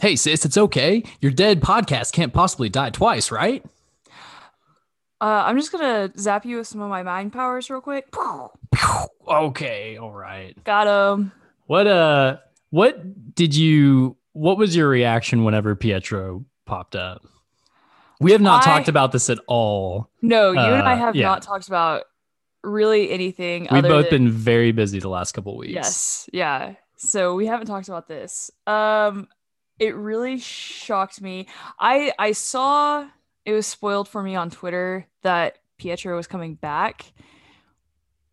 Hey, sis, it's okay. Your dead podcast can't possibly die twice, right? Uh, I'm just gonna zap you with some of my mind powers real quick. Okay, all right. Got him. What uh what did you what was your reaction whenever Pietro popped up? We have not I- talked about this at all. No, you and I Uh, have yeah. not talked about really anything. We've other both than- been very busy the last couple weeks. Yes, yeah. So we haven't talked about this. Um, it really shocked me. I I saw it was spoiled for me on Twitter that Pietro was coming back.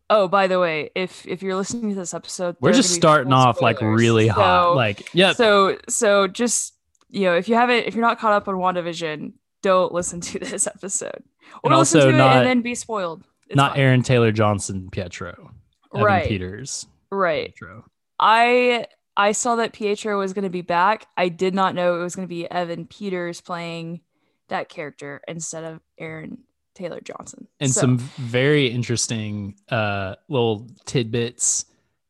Oh, by the way, if if you're listening to this episode, We're just starting off like really hot. So- Like, yeah, So so just you know, if you haven't if you're not caught up on WandaVision, don't listen to this episode. Or And listen also to it not- and then be spoiled. It's not fine. Aaron Taylor Johnson Pietro. Evan Right. Peters Right. Pietro. I I saw that Pietro was going to be back. I did not know it was going to be Evan Peters playing that character instead of Aaron Taylor Johnson. and So- some very interesting uh little tidbits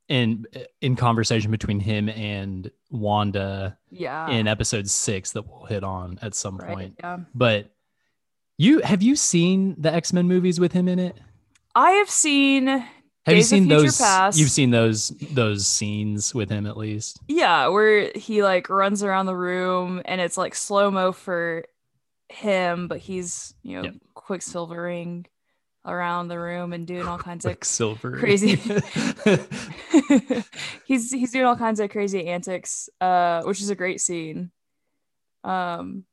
in in conversation between him and Wanda yeah, in episode 6 that we'll hit on at some right, point. yeah. But you have you seen the X-Men movies with him in it? I have seen Have you Days seen those Past. you've seen those those scenes with him at least? yeah, where he like runs around the room and it's like slow mo for him, but he's you know Yep. quicksilvering around the room and doing all kinds of Quicksilver. crazy- he's he's doing all kinds of crazy antics, uh, which is a great scene. Um,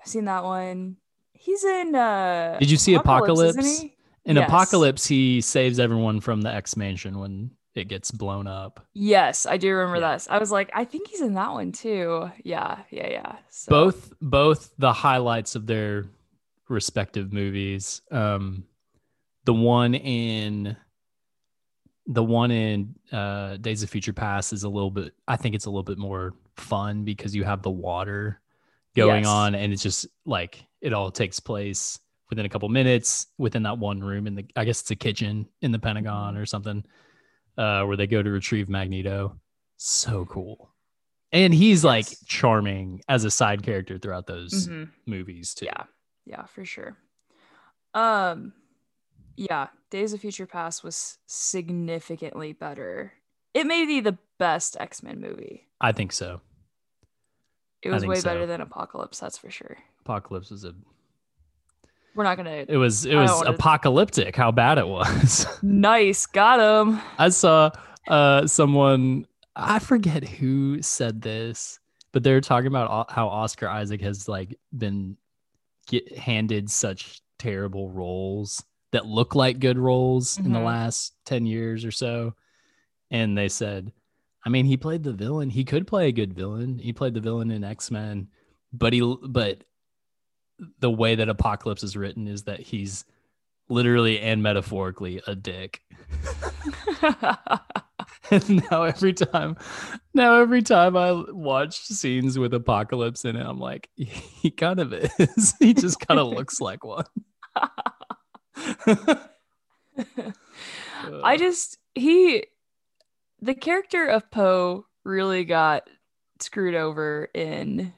I've seen that one. He's in. Uh, Did you see Apocalypse? he? In Yes. Apocalypse he saves everyone from the X Mansion when it gets blown up. Yes, I do remember Yeah. that. I was like, I think he's in that one too. Yeah, yeah, yeah. So, both both the highlights of their respective movies um the one in the one in uh days of future past is a little bit i think it's a little bit more fun because you have the water going Yes. on and it's just like it all takes place within a couple minutes within that one room in the i guess it's a kitchen in the pentagon or something uh where they go to retrieve magneto so cool and he's like charming as a side character throughout those Mhm. movies too. Yeah, yeah, for sure. Um, yeah, Days of Future Past was significantly better. It may be the best X Men movie. I think so. It was way so. better than Apocalypse, that's for sure. Apocalypse was a We're not gonna. it was it was apocalyptic how bad it was. Nice, got him. I saw uh someone I forget who said this, but they're talking about how Oscar Isaac has like been get handed such terrible roles that look like good roles in the Mhm. last 10 years or so. And they said, I mean, he played the villain. He could play a good villain. He played the villain in X-Men, but he but the way that Apocalypse is written is that he's literally and metaphorically a dick. and now every time now every time i watch scenes with apocalypse in it i'm like he kind of is he just kind of looks like one I just he the character of Poe really got screwed over in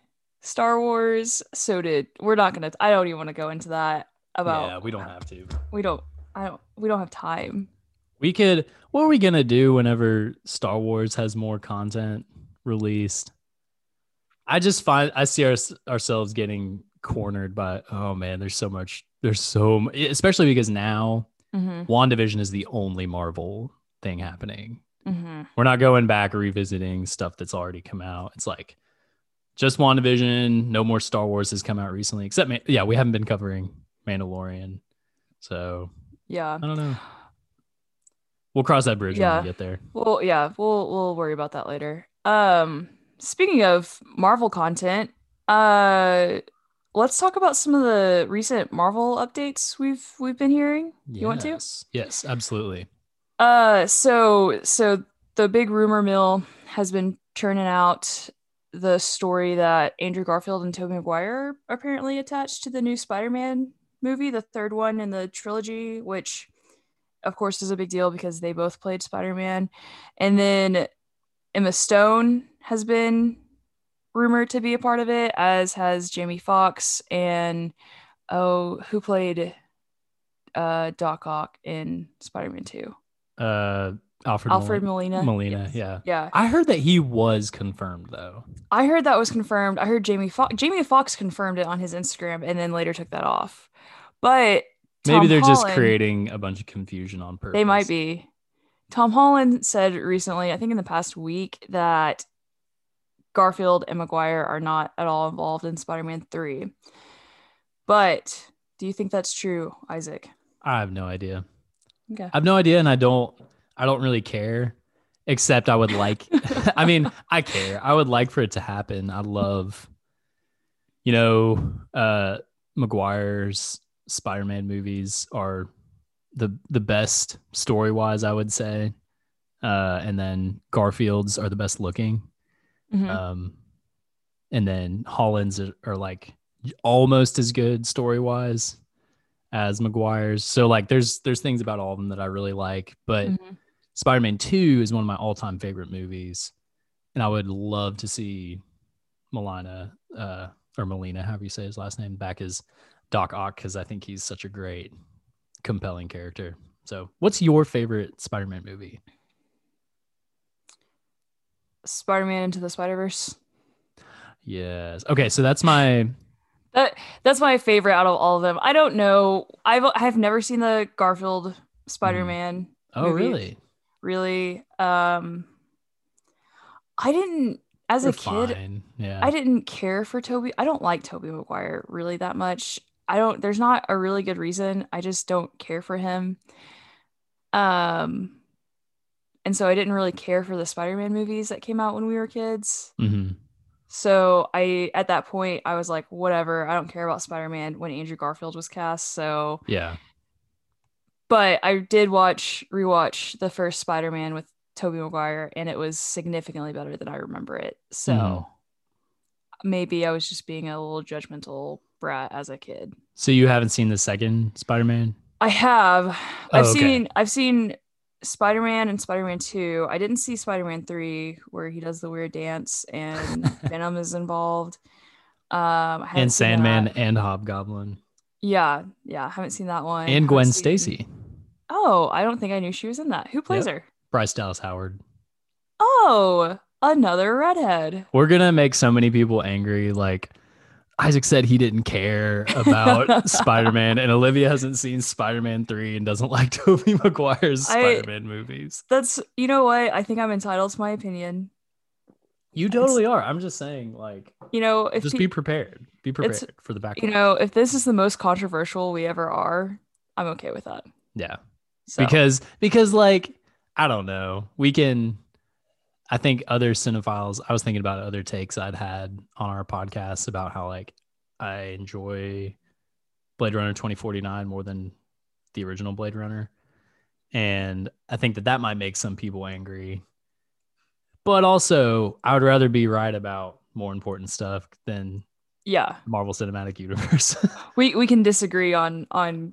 Star Wars. So did we're not gonna I don't even want to go into that about yeah we don't have to we don't I don't we don't have time. we could what are we gonna do whenever star wars has more content released i just find i see our, ourselves getting cornered by oh man there's so much there's so especially because now Mm-hmm, wandavision is the only marvel thing happening mm-hmm. We're not going back or revisiting stuff that's already come out. It's like just WandaVision. No more Star Wars has come out recently, except Ma- yeah, we haven't been covering Mandalorian. So Yeah. I don't know. We'll cross that bridge when we get there. Well, yeah, we'll we'll worry about that later. Um, speaking of Marvel content, uh, let's talk about some of the recent Marvel updates we've we've been hearing. You want to? Yes. Yes, absolutely. Uh, so so the big rumor mill has been churning out the story that Andrew Garfield and Tobey Maguire apparently attached to the new Spider-Man movie, the third one in the trilogy, which of course is a big deal because they both played Spider-Man. And then Emma Stone has been rumored to be a part of it, as has Jamie Foxx and oh, who played uh Doc Ock in Spider-Man 2? Uh, Alfred. Alfred Mol- Molina. Molina. Yes. Yeah. Yeah. I heard that he was confirmed though. I heard that was confirmed. I heard Jamie Foxx Jamie Foxx confirmed it on his Instagram and then later took that off. But Maybe they're just creating a bunch of confusion on purpose. They might be. Tom Holland said recently, I think in the past week, that Garfield and Maguire are not at all involved in Spider-Man 3. But do you think that's true, Isaac? I have no idea. Okay. I have no idea, and I don't. I don't really care. Except I would like. I mean, I care. I would like for it to happen. I love. You know, uh, Maguire's Spider-Man movies are the the best story wise. I would say, uh, and then Garfield's are the best looking. Mhm. Um, and then Holland's are, are like almost as good story wise as Maguire's. So like there's there's things about all of them that I really like, but Mhm. Spider-Man 2 is one of my all-time favorite movies. And I would love to see Melina uh or Melina, however you say his last name, back as Doc Ock because I think he's such a great, compelling character. So what's your favorite Spider-Man movie? Spider-Man into the Spider-Verse. Yes. Okay, so that's my That that's my favorite out of all of them. I don't know. I've I've never seen the Garfield Spider-Man. Oh, movie. really? Really. Um I didn't as a We're kid fine. Yeah. I didn't care for Tobey. I don't like Tobey Maguire really that much. I don't there's not a really good reason. I just don't care for him. Um and so I didn't really care for the Spider-Man movies that came out when we were kids. hmm So I at that point I was like whatever, I don't care about Spider-Man when Andrew Garfield was cast. So Yeah. but I did watch rewatch the first Spider-Man with Tobey Maguire and it was significantly better than I remember it. So Mhm. maybe I was just being a little judgmental brat as a kid. So you haven't seen the second Spider-Man? I have. Oh, I've okay. seen I've seen Spider-Man and Spider-Man 2. I didn't see Spider-Man 3 where he does the weird dance and Venom is involved. Um I And Sandman that. and Hobgoblin. Yeah, yeah, I haven't seen that one. And Gwen Stacy. Oh, I don't think I knew she was in that. Who plays her? Bryce Dallas Howard. Oh, another redhead. We're gonna make so many people angry. Like Isaac said he didn't care about Spider-Man, and Olivia hasn't seen Spider-Man 3 and doesn't like Tobey Maguire's Spider-Man movies. That's you know what? I think I'm entitled to my opinion. You totally are. I'm just saying, like, You know, if just pe- be prepared. Be prepared for the back. you know, if this is the most controversial we ever are, I'm okay with that. yeah. So because because like i don't know we can i think other cinephiles i was thinking about other takes i'd had on our podcast about how like i enjoy blade runner 2049 more than the original blade runner. And i think that that might make some people angry. But also i would rather be right about more important stuff than yeah, marvel cinematic universe. We we can disagree on on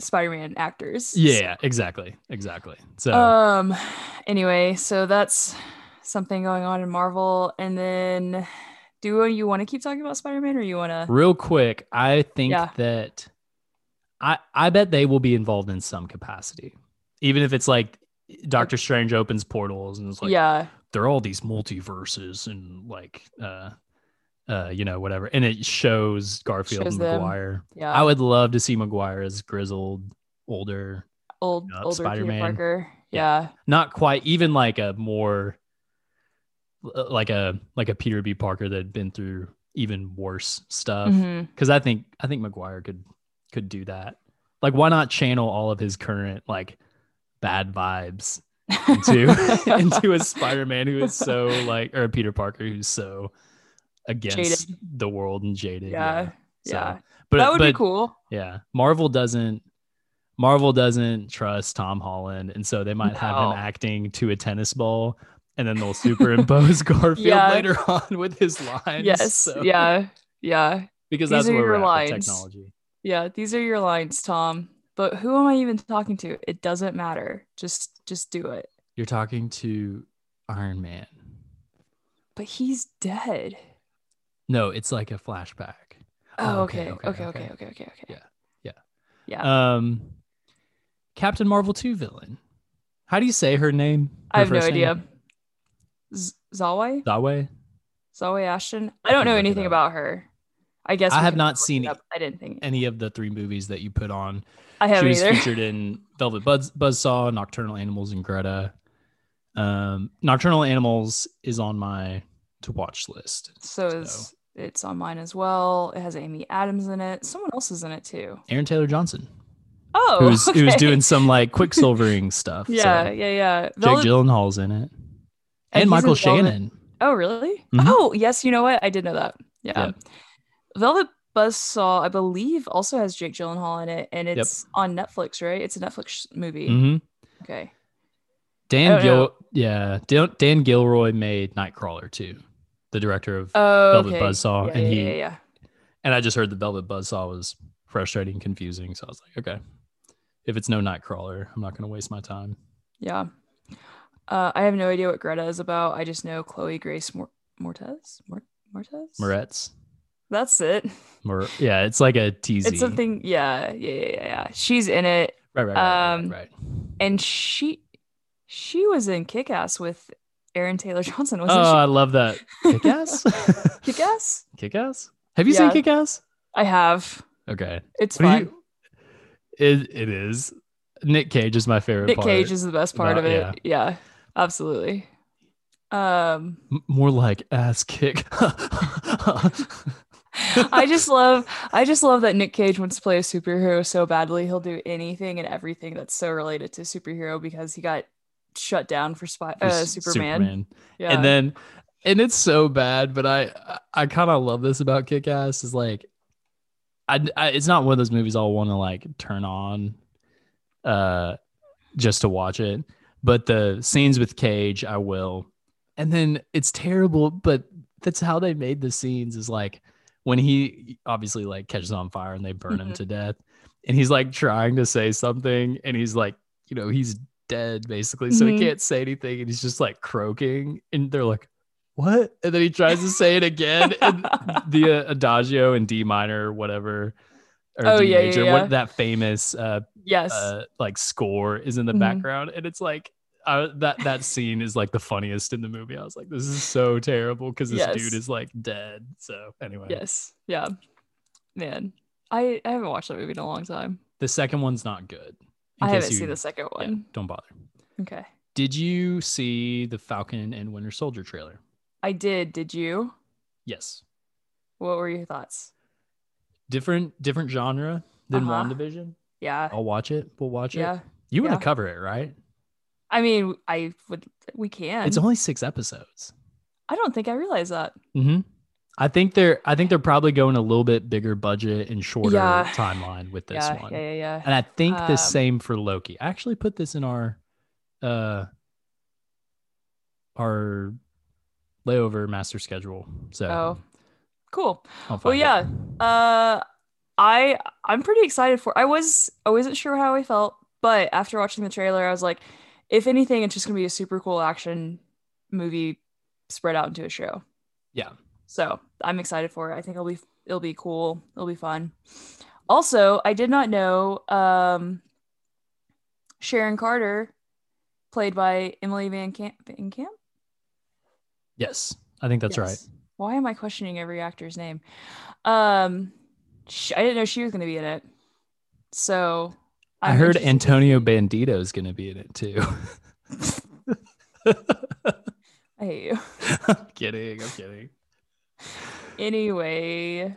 Spider-Man actors. yeah exactly exactly so Um. Anyway, so that's something going on in Marvel, and then do you want to keep talking about Spider-Man, or you want to? real quick i think Yeah. that i i bet they will be involved in some capacity even if it's like doctor strange opens portals and it's like yeah, there are all these multiverses and like uh uh you know whatever and it shows garfield Shows and maguire yeah. i would love to see maguire as grizzled older old uh, older Spider-Man. Peter Parker. Yeah. Yeah. not quite even like a more uh, like a like a peter b parker that had been through even worse stuff Mhm. because I think I think Maguire could could do that. Like, why not channel all of his current like bad vibes into into a Spider-Man who is so like, or a Peter Parker who's so against Jaded. the world and jaded. Yeah, So, yeah. but that would but be cool. yeah, Marvel doesn't. Marvel doesn't trust Tom Holland, and so they might have him acting to a tennis ball, and then they'll superimpose Garfield Yeah. later on with his lines. Yes. so- Yeah. Yeah. because These that's where your lines. technology. Yeah. These are your lines, Tom. But who am I even talking to? It doesn't matter. Just just do it. You're talking to Iron Man. But he's dead. No, it's like a flashback. Oh, Oh, okay. okay, Okay. okay, Okay. okay. Okay. Okay. Yeah, yeah. Yeah. Um, Captain Marvel 2 villain. How do you say her name? I have no idea. Z- Zawai? Zawe? Zoe Ashton? I don't can know anything about her. I guess I have not it seen. I didn't think Any of the three movies that you put on. I haven't was either. featured in Velvet Buzz Buzzsaw, Nocturnal Animals, and Greta. Um, Nocturnal Animals is on my to watch list. So it's it's on mine as well. It has Amy Adams in it. Someone else is in it too. Aaron Taylor Johnson, Oh, who's who's doing some like quicksilvering stuff. Yeah, so. yeah, yeah. Jake Gyllenhaal's in it, And and, Michael Shannon. Oh, really? Mhm. Oh, yes. You know what? I did know that. Yeah. Yeah. Velvet Buzzsaw, I believe, also has Jake Gyllenhaal in it, and it's on Netflix, right? It's a Netflix movie. hmm Okay. Dan Gil, know. yeah, Dan, Dan Gilroy made Nightcrawler too, the director of, Oh, Velvet okay. Buzzsaw, yeah, and he- yeah, yeah. and I just heard the Velvet Buzzsaw was frustrating, confusing, so I was like, okay, if it's no Nightcrawler, I'm not gonna waste my time. Yeah. Uh, I have no idea what Greta is about. I just know Chloe Grace Mor- Mortez. Mor- Mortez. Moretz, That's it. Mor- yeah, it's like a TZ. It's something. Yeah, yeah, yeah, yeah, yeah. She's in it, Right, right, right, um, right, right. and she she was in Kick Ass with Aaron Taylor Johnson, Oh, wasn't I love that. Kick ass. she? Kick Ass. Kick ass. Have you seen Yeah. Kick ass? I have. Okay. It's What fun. you- It it is. Nick Cage is my favorite. Nick part. Cage is the best part of it. Yeah. absolutely. Um, more like ass kick. I just love, I just love that Nick Cage wants to play a superhero so badly. He'll do anything and everything that's so related to superhero because he got shut down for spy, uh, S- Superman. Yeah. And then and it's so bad, but I I kind of love this about Kick Ass is like I, I it's not one of those movies I'll want to like turn on uh just to watch it, but the scenes with Cage I will. And then it's terrible, but that's how they made the scenes is like when he obviously like catches on fire and they burn him Mhm. to death and he's like trying to say something and he's like you know he's dead basically so Mhm. he can't say anything and he's just like croaking and they're like what and then he tries to say it again and the uh, adagio in d minor or whatever or Oh, d yeah, yeah, major yeah. what that famous uh, yes. uh like score is in the Mhm. background and it's like uh, that that scene is like the funniest in the movie i was like this is so terrible because this Yes. dude is like dead so anyway yes. Yeah. Man, I, I haven't watched that movie in a long time. the second one's not good I haven't you- seen the second yeah, one. don't bother Okay. did you see the falcon and winter soldier trailer I did. Did you? yes What were your thoughts? different different genre than Uh-huh. wandavision Yeah. i'll watch it we'll watch it Yeah. you want to yeah. cover it right I mean, I would. We can. it's only six episodes I don't think I realized that. hmm I think they're I think they're probably going a little bit bigger budget and shorter Yeah. timeline with this yeah, one. yeah, yeah, yeah. And I think the Um, same for Loki. I actually put this in our uh our layover master schedule. So Oh, cool. Well, find it. yeah. Uh, I I'm pretty excited for. I was I wasn't sure how I felt, but after watching the trailer, I was like, if anything, it's just gonna be a super cool action movie spread out into a show. Yeah. So I'm excited for it. I think it'll be it'll be cool. It'll be fun. Also, I did not know um, Sharon Carter, played by Emily Van Camp. Van Camp? Yes. I think that's right. Why am I questioning every actor's name? Um, I didn't know she was going to be in it. So i I'm heard interested Antonio Bandito is going to be in it too. I hate you. I'm kidding. I'm kidding. Anyway,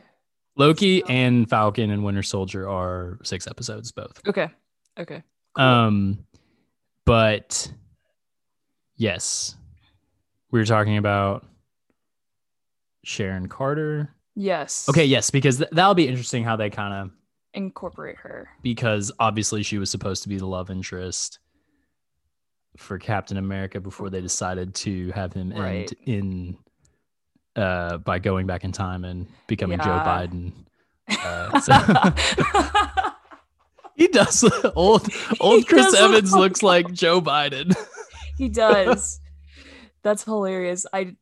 Loki and Falcon and Winter Soldier are six episodes both. okay, okay. Cool. Um, but yes, we were talking about Sharon Carter. yes. Okay, yes, because th- that'll be interesting how they kind of Incorporate her. because obviously she was supposed to be the love interest for Captain America before they decided to have him end in uh by going back in time and becoming Joe Biden. Uh, so- he does old old He Chris Evans look looks like Joe Biden. he does. That's hilarious. I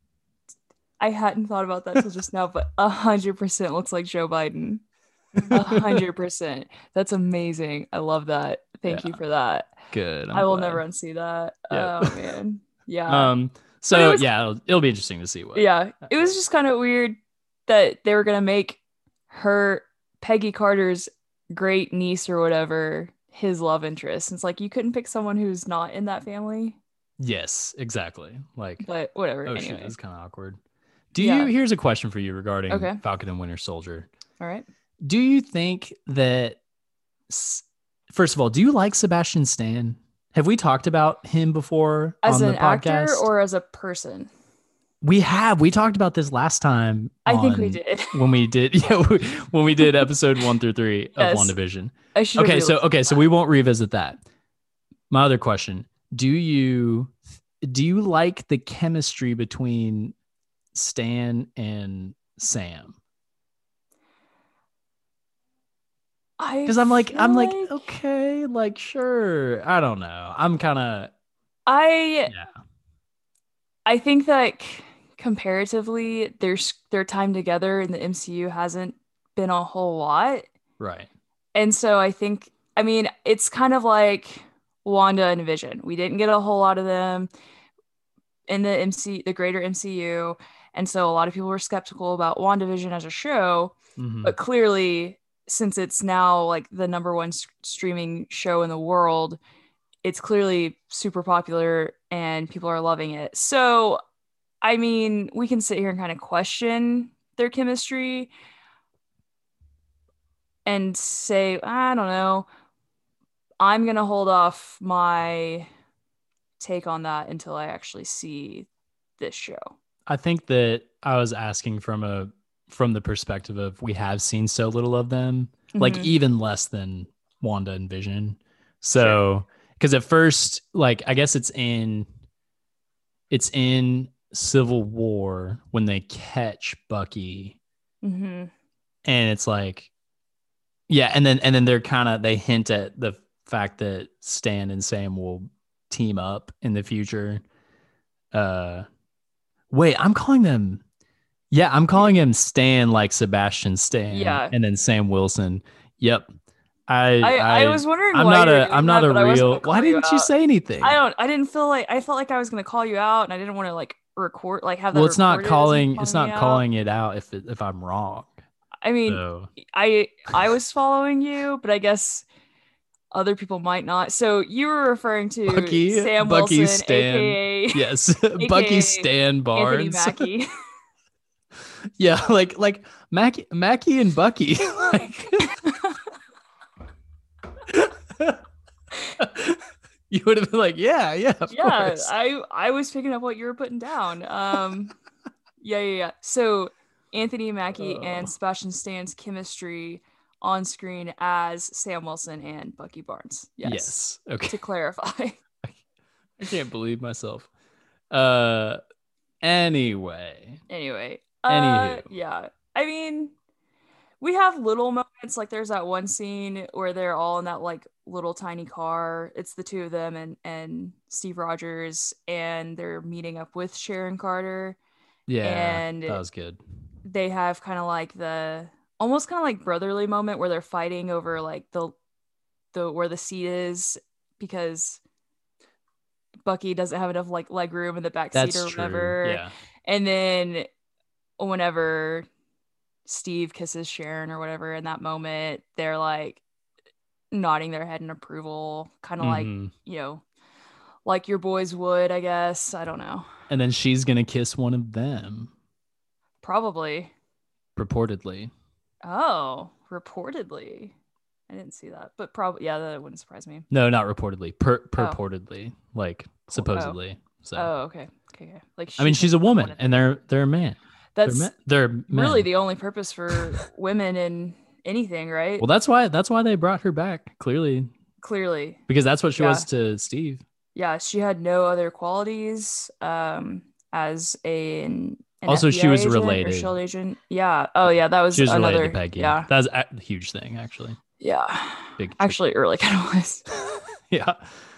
I hadn't thought about that till just now, but a hundred percent looks like Joe Biden. A hundred percent. That's amazing. I love that. Thank you for that. Good. I'm I will glad. never unsee that. Yeah. Oh man. Yeah. Um. So was- yeah, it'll, it'll be interesting to see what. yeah. Uh, it was just kind of weird that they were gonna make her Peggy Carter's great niece or whatever his love interest. It's like you couldn't pick someone who's not in that family, Yes. Exactly. Like. but whatever. Oh shit, anyway. it's kind of awkward. Do Yeah. you? Here's a question for you regarding Okay. Falcon and Winter Soldier. All right. Do you think that? First of all, do you like Sebastian Stan? Have we talked about him before As on an the actor podcast? or as a person? we have. We talked about this last time. I think we did. when we did. Yeah, we- when we did episode one through three Yes. of WandaVision. I should. Okay, so okay, so we won't revisit that. My other question: Do you do you like the chemistry between Stan and Sam? I Because I'm like, I'm feel like, okay, like sure. I don't know. I'm kind of I yeah. I think that comparatively, their their time together in the MCU hasn't been a whole lot, Right. and so I think I mean it's kind of like Wanda and Vision. We didn't get a whole lot of them in the MC, the greater MCU, and so a lot of people were skeptical about WandaVision as a show. Mhm. but clearly since it's now like the number one streaming show in the world it's clearly super popular and people are loving it. So i mean we can sit here and kind of question their chemistry and say i don't know. I'm going to hold off my take on that until i actually see this show. I think that I was asking from a from the perspective of we have seen so little of them, like Mhm. even less than Wanda and Vision. So, because at first, like I guess it's in it's in Civil War when they catch Bucky, Mhm. and it's like, yeah, and then and then they're kind of they hint at the fact that Stan and Sam will team up in the future. Uh, wait, I'm calling them. Yeah, I'm calling him Stan like Sebastian Stan. Yeah. and then Sam Wilson. Yep. I I, I, I, was wondering I'm why not you a I'm not that, a but I wasn't real. Why didn't you out. say anything? I don't. I didn't feel like I felt like I was gonna call you out, and I didn't want to like record like have that. well, it's not calling. It's not calling it out if it, if I'm wrong. I mean, So I I was following you, but I guess other people might not. So you were referring to Bucky- Sam Bucky Wilson, Stan. aka yes, Bucky Stan Anthony Barnes. Mackie. Yeah, like like Mackie, Mackie and Bucky. like, you would have been like, yeah, yeah, yeah, course. I I was picking up what you were putting down. Um, yeah, yeah, yeah. So Anthony Mackie Oh. and Sebastian Stan's chemistry on screen as Sam Wilson and Bucky Barnes. Yes. yes. Okay. To clarify. I can't believe myself. Uh, anyway, anyway. Anywho. Uh, yeah. I mean, we have little moments. Like there's that one scene where they're all in that like little tiny car. It's the two of them and and Steve Rogers, and they're meeting up with Sharon Carter. yeah, And- that was good. They have kind of like the almost kind of like brotherly moment where they're fighting over like the the where the seat is because Bucky doesn't have enough like leg room in the back That's seat or true. whatever. Yeah, And then whenever Steve kisses Sharon or whatever in that moment, they're like nodding their head in approval, kind of like, Mhm. you know, like your boys would, I guess. I don't know. and then she's gonna kiss one of them, Probably. purportedly. Oh, reportedly. I didn't see that, but probably, yeah, that wouldn't surprise me. No, not reportedly. Per- purportedly, like supposedly. So Oh, okay. Okay. okay. Like, I mean, she's a woman, and they're they're a man. That's they're men. They're really the only purpose for women in anything, right? well. That's why that's why they brought her back. Clearly, Clearly. because that's what she Yeah. was to Steve. yeah, she had no other qualities um as a an, an Also, she was agent related. shield agent. Yeah. Oh yeah, that was She was another related to Peggy. Yeah. that was a huge thing, actually. Yeah. Big. Actually, it really kind of was. yeah.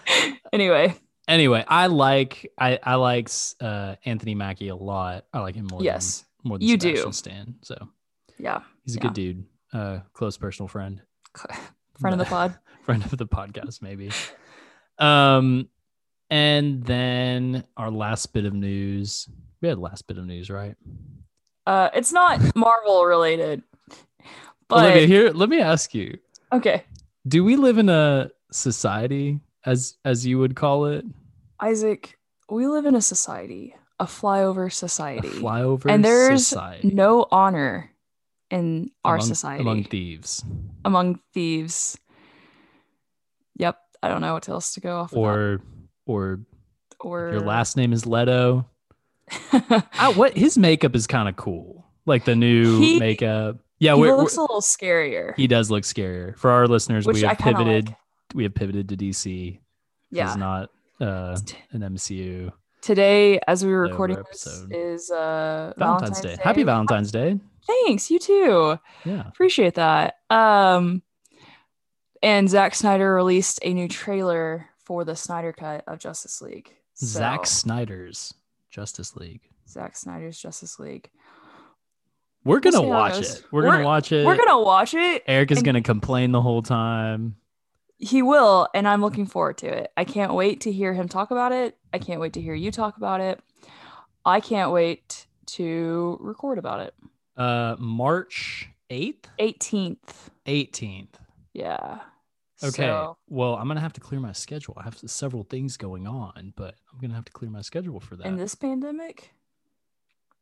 anyway, anyway, I like I I like uh, Anthony Mackie a lot. I like him more. Yes, than, more than you do. Stan. So Yeah. he's a Yeah. good dude. Uh, close personal friend, Friend of the pod. friend of the podcast, maybe. Um, and then our last bit of news. We had last bit of news, right? Uh, it's not Marvel related, but Olivia, here. Let me ask you: okay, Do we live in a society, as as you would call it, Isaac, we live in a society, a flyover society. a society, flyover and there's society no honor in our among, society among thieves, among thieves. Yep, I don't know what else to go off. of or or or your last name is Leto. I, what his makeup is kind of cool, like the new He- makeup. Yeah, he we're, looks a little scarier. he does look scarier. For our listeners, Which we have pivoted. like. We have pivoted to DC. yeah. It's not uh, an MCU. Today, as we were recording this, episode. is uh Valentine's, Day. Happy Valentine's Day. Thanks, you too. Yeah. Appreciate that. Um, and Zack Snyder released a new trailer for the Snyder Cut of Justice League. So, Zack Snyder's Justice League. Zack Snyder's Justice League. We're gonna see how it watch it. We're, gonna watch it. We're gonna watch it. Eric is and- gonna complain the whole time. He will, and I'm looking forward to it. I can't wait to hear him talk about it. I can't wait to hear you talk about it. I can't wait to record about it. Uh, March eighth, 18th. eighteenth. Yeah. Okay. So, well, I'm gonna have to clear my schedule. I have several things going on, but I'm gonna have to clear my schedule for that. in this pandemic,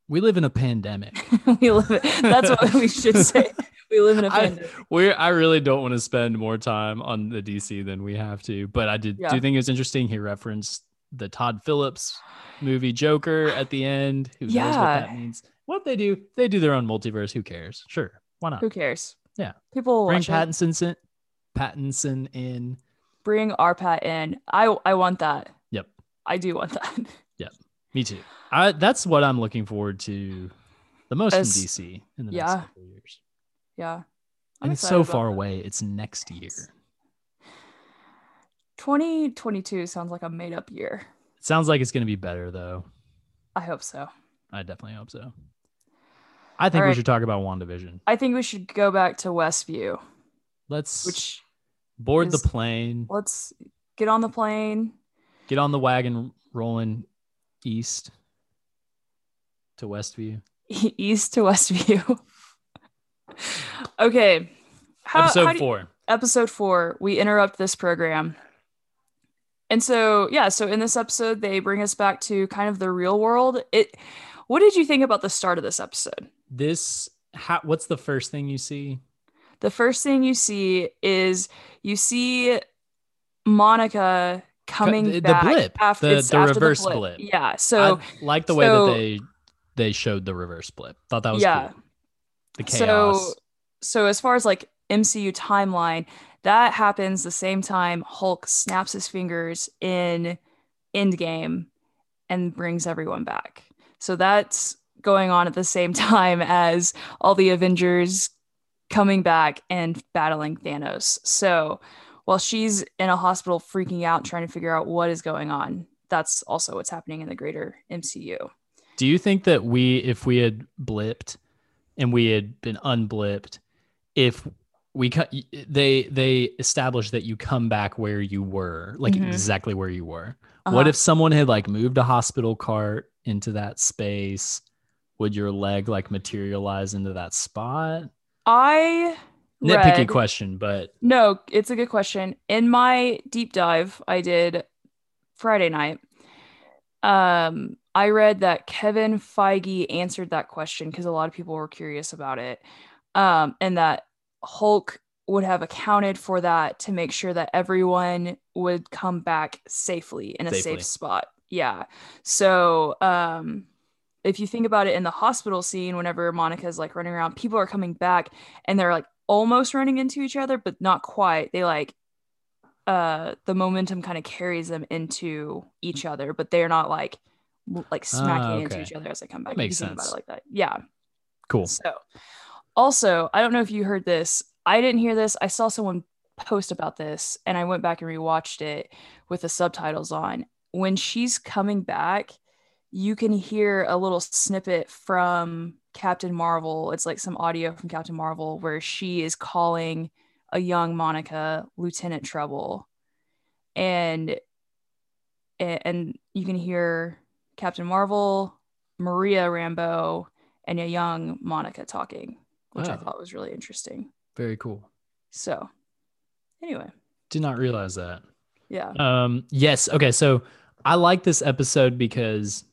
we live in a pandemic. we live. That's what we should say. We live in a pandemic. We're I really don't want to spend more time on the DC than we have to, but I did Yeah. do think it was interesting. He referenced the Todd Phillips movie Joker at the end. Who knows what that means? What they do, they do their own multiverse. Who cares? Sure, why not? Who cares? Yeah. People Bring watch it. Pattinson, Pattinson in. Bring our Pat in. I I want that. Yep. I do want that. Yep. Me too. I that's what I'm looking forward to the most As- from DC in the yeah. next couple of years. Yeah. I'm and it's so far that. away. It's next year. 2022 sounds like a made up year. It sounds like it's going to be better though. I hope so. I definitely hope so. I think we should talk about WandaVision. I think we should go back to Westview, Let's which board is- the plane, let's get on the plane. get on the wagon rolling east to Westview. East to Westview. okay. How, Episode how do you- four. episode four, we interrupt this program. And so, yeah, so in this episode, they bring us back to kind of the real world. It what did you think about the start of this episode? This how, what's the first thing you see? The first thing you see is you see Monica coming the- the back blip, after, the- the after reverse blip. Yeah. So I like the way that they they showed the reverse blip. Thought that was Yeah. cool. The so so as far as like MCU timeline, that happens the same time Hulk snaps his fingers in Endgame and brings everyone back. So that's going on at the same time as all the Avengers coming back and battling Thanos. So while she's in a hospital freaking out trying to figure out what is going on, that's also what's happening in the greater MCU. Do you think that we, if we had blipped and we had been unblipped, if we cut, they they established that you come back where you were, like Mhm. exactly where you were. Uh-huh. What if someone had like moved a hospital cart into that space? Would your leg like materialize into that spot? I Nitpicky read- question, but No, it's a good question. In my deep dive I did Friday night, um, I read that Kevin Feige answered that question because a lot of people were curious about it. Um, and that Hulk would have accounted for that to make sure that everyone would come back safely in a Safely. safe spot. Yeah. So, um, if you think about it in the hospital scene, whenever Monica's like running around, people are coming back and they're like almost running into each other, but not quite. They like uh the momentum kind of carries them into each other, but they're not like like smacking ah, into okay. each other as they come back. That makes think about sense. it like that. Yeah. cool. So, also, I don't know if you heard this. I didn't hear this. I saw someone post about this and I went back and rewatched it with the subtitles on. when she's coming back, you can hear a little snippet from Captain Marvel. It's like some audio from Captain Marvel where she is calling a young Monica Lieutenant Trouble. And and you can hear Captain Marvel, Maria Rambeau, and a young Monica talking, which I thought was really interesting. Very cool. So, anyway, Did not realize that. yeah, Um, yes. Okay. So I like this episode because,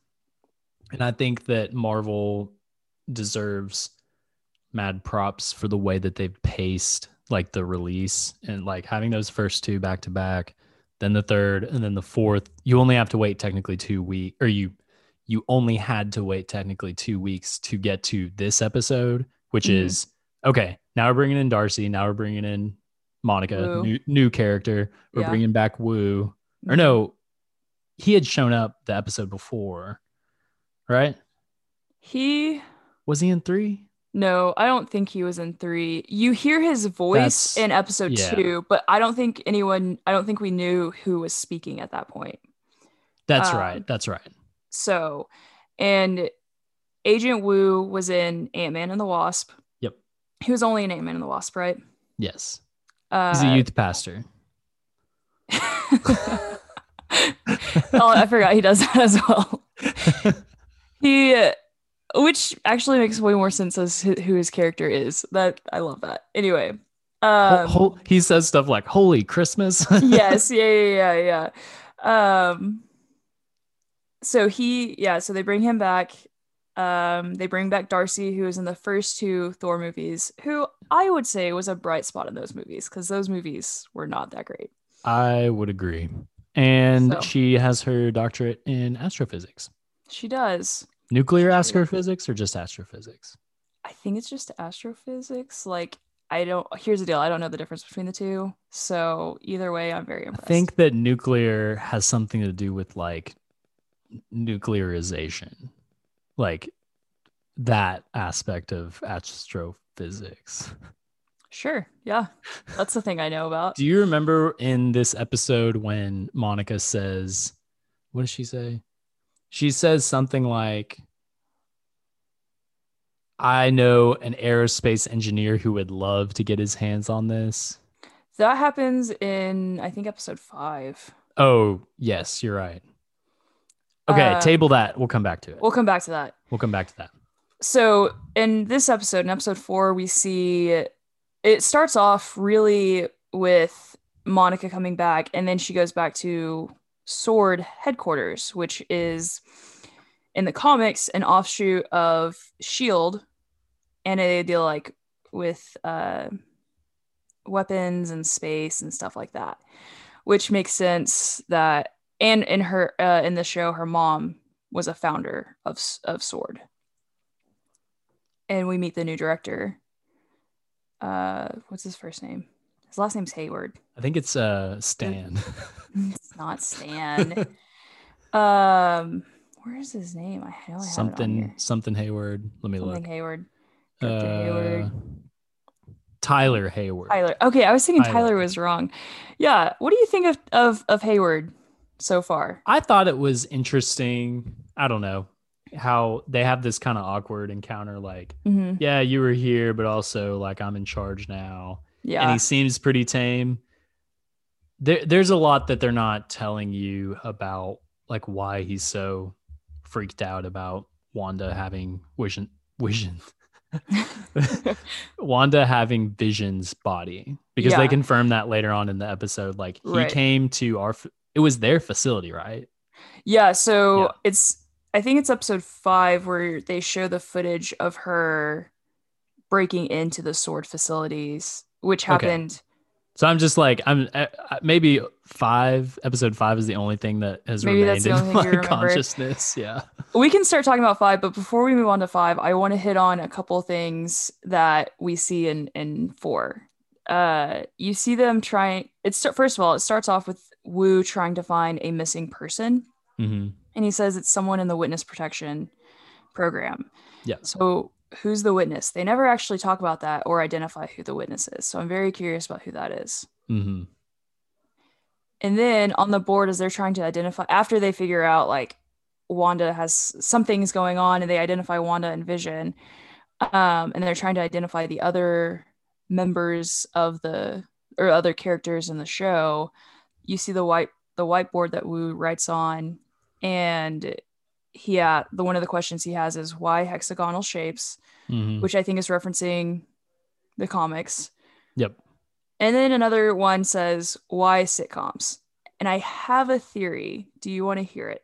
and I think that Marvel deserves mad props for the way that they've paced like the release and like having those first two back to back, then the third, and then the fourth. You only have to wait technically two weeks, or you you only had to wait technically two weeks to get to this episode, which Mhm. is okay. Now we're bringing in Darcy. Now we're bringing in Monica, new new character. We're Yeah. bringing back Woo. Or Mhm. no, he had shown up the episode before, right? he Was he in three? No, I don't think he was in three. You hear his voice That's- in episode yeah. two, but I don't think anyone, I don't think we knew who was speaking at that point. That's Um, right. That's right. So, and Agent Wu was in Ant Man and the Wasp. Yep. He was only in Ant Man and the Wasp, right? Yes. Uh, He's a youth pastor. oh, I forgot he does that as well. He, which actually makes way more sense as who who his character is. That I love that. Anyway, Ho- um, ho- he says stuff like "Holy Christmas." yes, yeah, yeah, yeah, yeah. Um, so he, yeah, so they bring him back. Um, they bring back Darcy, who was in the first two Thor movies, who I would say was a bright spot in those movies because those movies were not that great. I would agree. And So. she has her doctorate in astrophysics. She does. Nuclear astrophysics or just astrophysics? I think it's just astrophysics. Like, I don't. Here's the deal. I don't know the difference between the two. So either way, I'm very impressed. I think that nuclear has something to do with like nuclearization, like that aspect of astrophysics. Sure. Yeah, that's the thing I know about. Do you remember in this episode when Monica says, what does she say? She says something like, I know an aerospace engineer who would love to get his hands on this. That happens in I think episode five. Oh, yes, you're right. Okay, Uh, table that. We'll come back to it. We'll come back to that. We'll come back to that. So in this episode, in episode four, we see it starts off really with Monica coming back, and then she goes back to Sword headquarters, which is in the comics an offshoot of Shield, and they deal like with uh, weapons and space and stuff like that, which makes sense that. And in her uh, in the show, her mom was a founder of of Sword and we meet the new director. Uh, what's his first name? His last name's Hayward. I think it's uh Stan. It's not Stan. um, where is his name? I know I have something something Hayward. Let me Something look. Hayward. Director Hayward. Uh, Tyler Hayward. Tyler. Okay, I was thinking Tyler. Tyler was wrong. Yeah. What do you think of of of Hayward so far? I thought it was interesting. I don't know how they have this kind of awkward encounter like, hmm yeah, you were here, but also like I'm in charge now. And he seems pretty tame. There, there's a lot that they're not telling you about like why he's so freaked out about Wanda having vision vision Wanda having Vision's body because Yeah. they confirm that later on in the episode. Like he Right. came to our, it was their facility, right? Yeah, so Yeah. it's I think it's episode five where they show the footage of her breaking into the sword facilities, which happened. Okay. So I'm just like I'm uh, uh, maybe five episode five is the only thing that has Maybe remained in my consciousness. Yeah. We can start talking about five, but before we move on to five, I want to hit on a couple things that we see in in four. Uh, you see them trying. It's first of all, it starts off with Wu trying to find a missing person. hmm and he says it's someone in the witness protection program. Yeah. So who's the witness? They never actually talk about that or identify who the witness is. So I'm very curious about who that is. hmm And then on the board, as they're trying to identify, after they figure out like Wanda has something's going on and they identify Wanda and Vision, um, and they're trying to identify the other members of the or other characters in the show, you see the white the whiteboard that Wu writes on, and he uh, the one of the questions he has is why hexagonal shapes, Mhm. which I think is referencing the comics. Yep. And then another one says why sitcoms. And I have a theory. Do you want to hear it?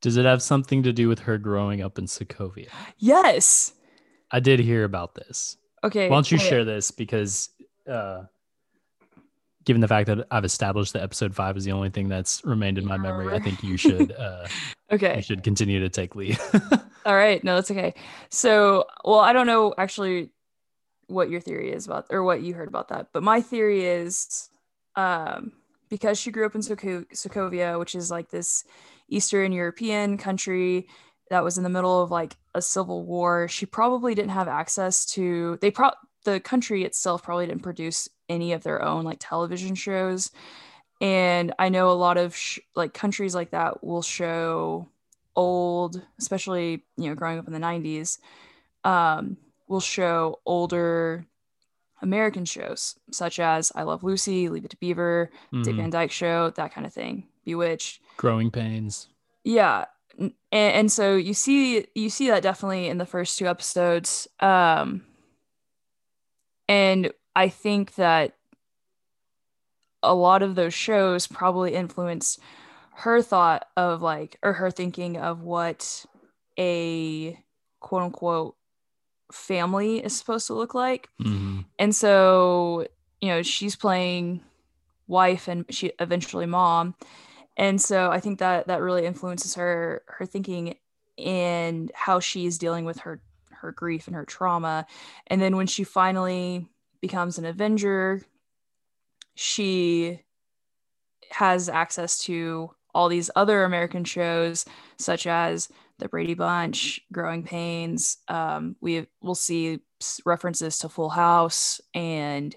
Does it have something to do with her growing up in Sokovia? Yes. I did hear about this. Okay. Why don't you wait. share this? Because uh, given the fact that I've established that episode five is the only thing that's remained in my memory, I think you should uh, you should continue to take lead. All right. No, that's okay. So, well, I don't know actually what your theory is about or what you heard about that, but my theory is um, because she grew up in Soko- Sokovia, which is like this Eastern European country that was in the middle of like a civil war, she probably didn't have access to they pro the country itself probably didn't produce any of their own like television shows. And I know a lot of sh- like countries like that will show old, especially you know growing up in the 90s, um, will show older American shows such as I Love Lucy, Leave It to Beaver, Dick Mhm. Van Dyke Show, that kind of thing, Bewitched. Growing pains. Yeah, and, and so you see you see that definitely in the first two episodes, um, and I think that a lot of those shows probably influenced her thought of like or her thinking of what a quote unquote family is supposed to look like Mhm. and so you know she's playing wife and she eventually mom and so i think that that really influences her her thinking and how she's dealing with her her grief and her trauma and then when she finally becomes an avenger she has access to all these other american shows such as the brady bunch growing pains um, we will see references to full house and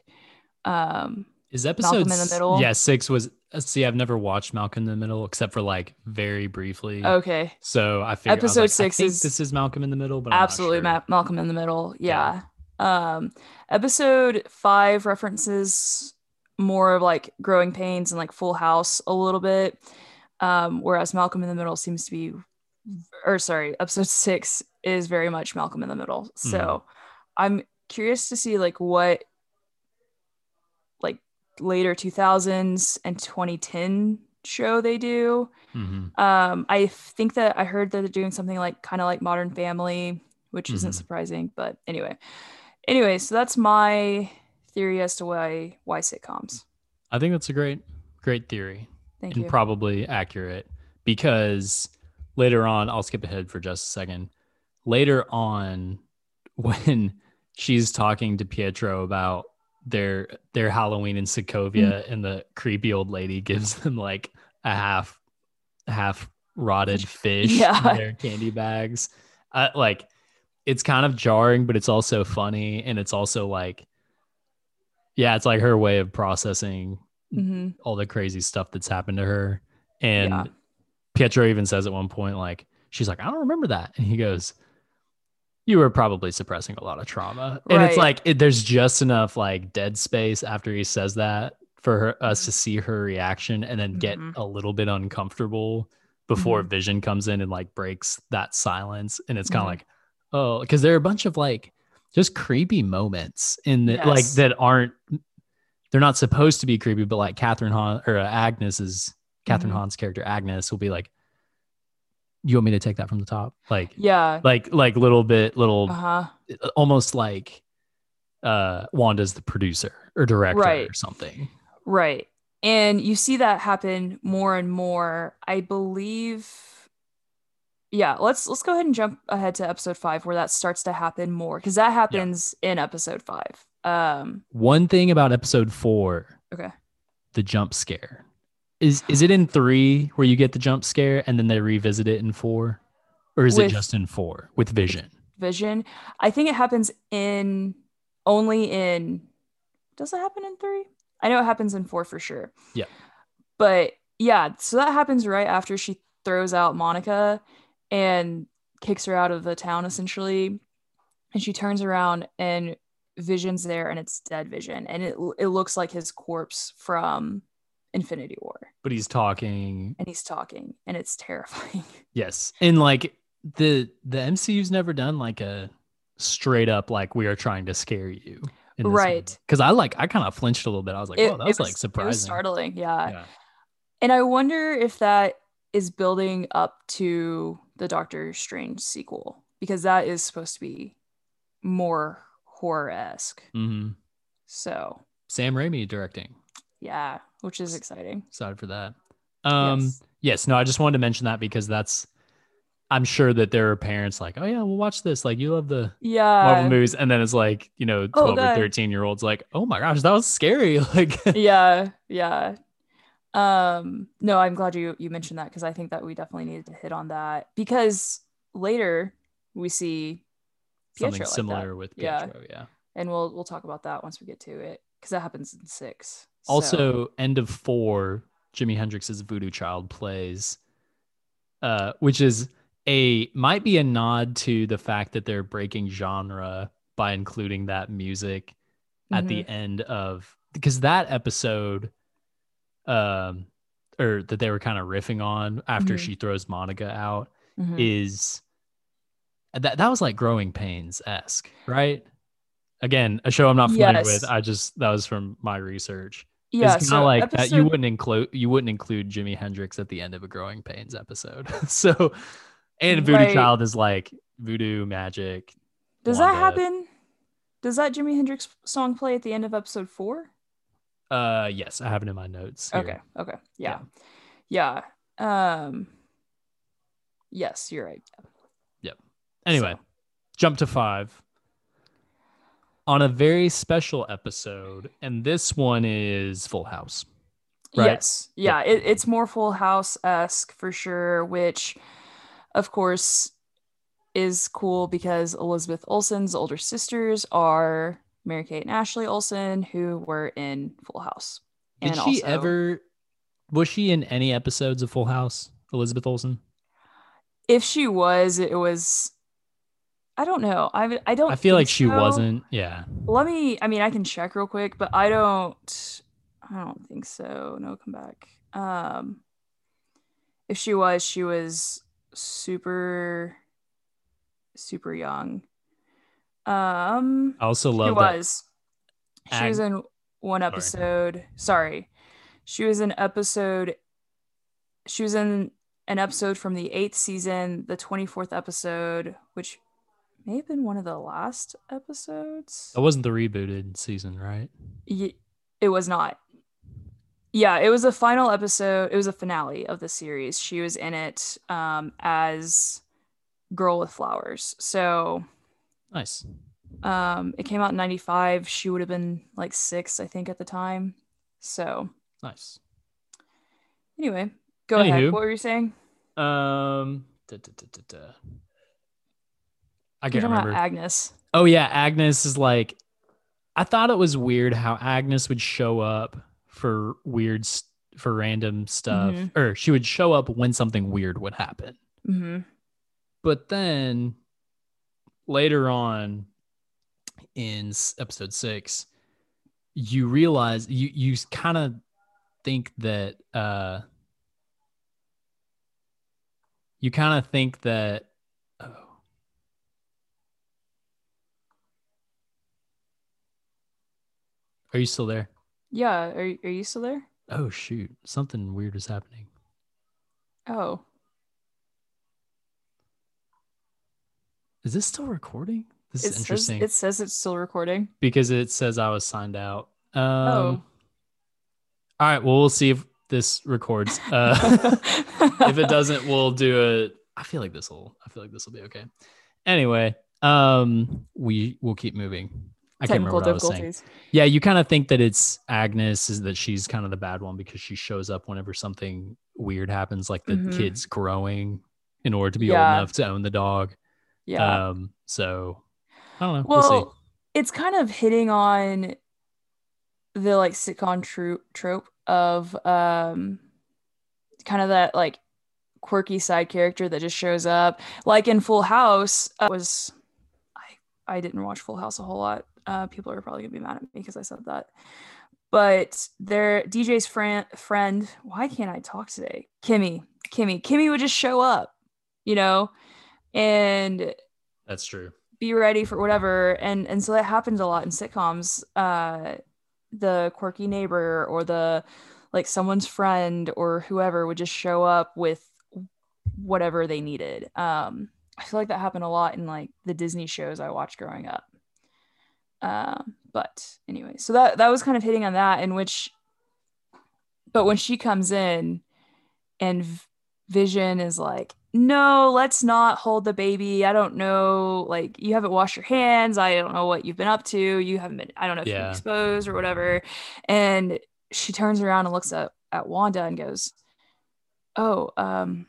um, Is episode Malcolm in the Middle? Yeah, six was. Uh, See, I've never watched Malcolm in the Middle except for like very briefly. okay. So I figured Episode I like, six I think is- this is Malcolm in the Middle, but I'm not absolutely sure. Ma- malcolm in the middle. Yeah. Um episode five references more of like growing pains and like full house a little bit. Um whereas malcolm in the middle seems to be or sorry episode six is very much malcolm in the middle. So i'm curious to see like what later 2000s and 2010 show they do Mhm. um, I think that I heard that they're doing something like kind of like Modern Family, which isn't Mhm. surprising, but anyway. Anyway, so that's my theory as to why why sitcoms. I think that's a great, great theory. Thank and you. probably accurate because later on, I'll skip ahead for just a second. Later on, when she's talking to Pietro about their their Halloween in Sokovia, and the creepy old lady gives them like a half half rotted fish Yeah. in their candy bags. Uh, like it's kind of jarring, but it's also funny, and it's also like, yeah, it's like her way of processing hmm all the crazy stuff that's happened to her. And Yeah. Pietro even says at one point, like, she's like, I don't remember that. And he goes, You were probably suppressing a lot of trauma. And it's like, it, there's just enough like dead space after he says that for her, us to see her reaction and then get Mhm. a little bit uncomfortable before Mhm. Vision comes in and like breaks that silence. And it's kind of Mhm. like, oh, because there are a bunch of like just creepy moments in the like that aren't they're not supposed to be creepy, but like Kathryn Hahn or uh, Agnes is Kathryn Mhm. Hahn's character Agnes will be like, "You want me to take that from the top?" Like, Yeah. like, like little bit, little, Uh huh. almost like uh Wanda's the producer or director Right. or something. Right. And you see that happen more and more. I believe yeah, let's let's go ahead and jump ahead to episode 5 where that starts to happen more cuz that happens in episode 5. Um One thing about episode four, okay. the jump scare. Is is it in three where you get the jump scare and then they revisit it in four? Or is it just in four with vision? Vision. I think it happens in only in does it happen in 3? I know it happens in 4 for sure. Yeah. but yeah, so that happens right after she throws out Monica and kicks her out of the town essentially. And she turns around and Vision's there and it's dead Vision. And it it looks like his corpse from Infinity War. But he's talking. And he's talking and it's terrifying. Yes. And like the the MCU's never done like a straight up like we are trying to scare you. Right. Because I like I kind of flinched a little bit. I was like, oh, that was, was- like surprising. was startling, yeah. Yeah. And I wonder if that is building up to the Doctor Strange sequel because that is supposed to be more horror esque. hmm So Sam Raimi directing. yeah, which is exciting. Excited for that. Um Yes. yes. no, I just wanted to mention that because that's I'm sure that there are parents like, oh yeah, we'll watch this. Like you love the Yeah. Marvel movies, and then it's like, you know, 12 Oh, or 13 year olds like, oh my gosh, that was scary. Like yeah, yeah. Um, no, I'm glad you you mentioned that because I think that we definitely needed to hit on that because later we see something Pietro like that. similar with Yeah. Pietro, yeah. and we'll we'll talk about that once we get to it because that happens in six. So- Also, end of four, Jimi Hendrix's Voodoo Child plays, uh, which is a might be a nod to the fact that they're breaking genre by including that music at the end of because that episode, um, or that they were kind of riffing on after Mhm. she throws Monica out Mhm. is that that was like growing pains esque, right? Again, a show I'm not familiar Yes. with. I just that was from my research. Yeah, it's kind of so like that you wouldn't include you wouldn't include Jimi Hendrix at the end of a Growing Pains episode. so, and Voodoo Right. Child is like voodoo magic. Does that happen? Does that Jimi Hendrix song play at the end of episode four? Uh, yes, I have it in my notes. here. Okay. Okay. Yeah. yeah. Um. Yes, you're right. Yep. Anyway, So- jump to five. On a very special episode, and this one is Full House. Right. Yes. Yeah. It, it's more Full House esque for sure, which, of course, is cool because Elizabeth Olsen's older sisters are Mary Kate and Ashley Olsen, who were in Full House. Did she ever? Was she in any episodes of Full House, Elizabeth Olsen? If she was, it was. I don't know. I I don't. I feel like she so. wasn't. Yeah. Let me. I mean, I can check real quick, but I don't. I don't think so. No, come back. Um, if she was, she was super, super young. Um, I also she love that. was. She was in one episode. Sorry, she was in episode. She was in an episode from the eighth season, the twenty fourth episode, which may have been one of the last episodes. That wasn't the rebooted season, right? It was not. Yeah, it was a final episode. It was a finale of the series. She was in it um, as Girl with Flowers. So Nice. um, it came out in 95. She would have been like six, I think, at the time. So Nice. anyway, go Anywho. ahead. What were you saying? Um, da, da, da. I can't talking remember. about Agnes. oh yeah, Agnes is like. I thought it was weird how Agnes would show up for weird for random stuff, Mhm. or she would show up when something weird would happen. hmm But then later on in episode six, you realize you you kind of think that uh you kind of think that are you still there Yeah. Are, are you still there? oh shoot something weird is happening Oh, is this still recording this it is says, interesting it says it's still recording. because it says I was signed out. Um, Oh. All right. Well, we'll see if this records. Uh, if it doesn't, we'll do it. I feel like this will. I feel like this will be okay. Anyway, um, we will keep moving. I can't remember what I was saying. Yeah, you kind of think that it's Agnes is that she's kind of the bad one because she shows up whenever something weird happens, like the Mhm. kid's growing in order to be Yeah. old enough to own the dog. Yeah. Um, so I don't know. well, we'll see. it's kind of hitting on the like sitcom trope trope of um kind of that like quirky side character that just shows up. Like in Full House, uh, was I I didn't watch Full House a whole lot. Uh, people are probably gonna be mad at me because I said that. But their DJ's friend friend, why can't I talk today? Kimmy, Kimmy, Kimmy would just show up, you know, and That's true. be ready for whatever. And and so that happens a lot in sitcoms. Uh, the quirky neighbor or the like someone's friend or whoever would just show up with whatever they needed. Um, I feel like that happened a lot in like the Disney shows I watched growing up. Um, but anyway, so that that was kind of hitting on that in which, but when she comes in, and Vision is like, "No, let's not hold the baby. I don't know, like you haven't washed your hands. I don't know what you've been up to. You haven't been. I don't know if Yeah. exposed or whatever." And she turns around and looks at at Wanda and goes, "Oh, um,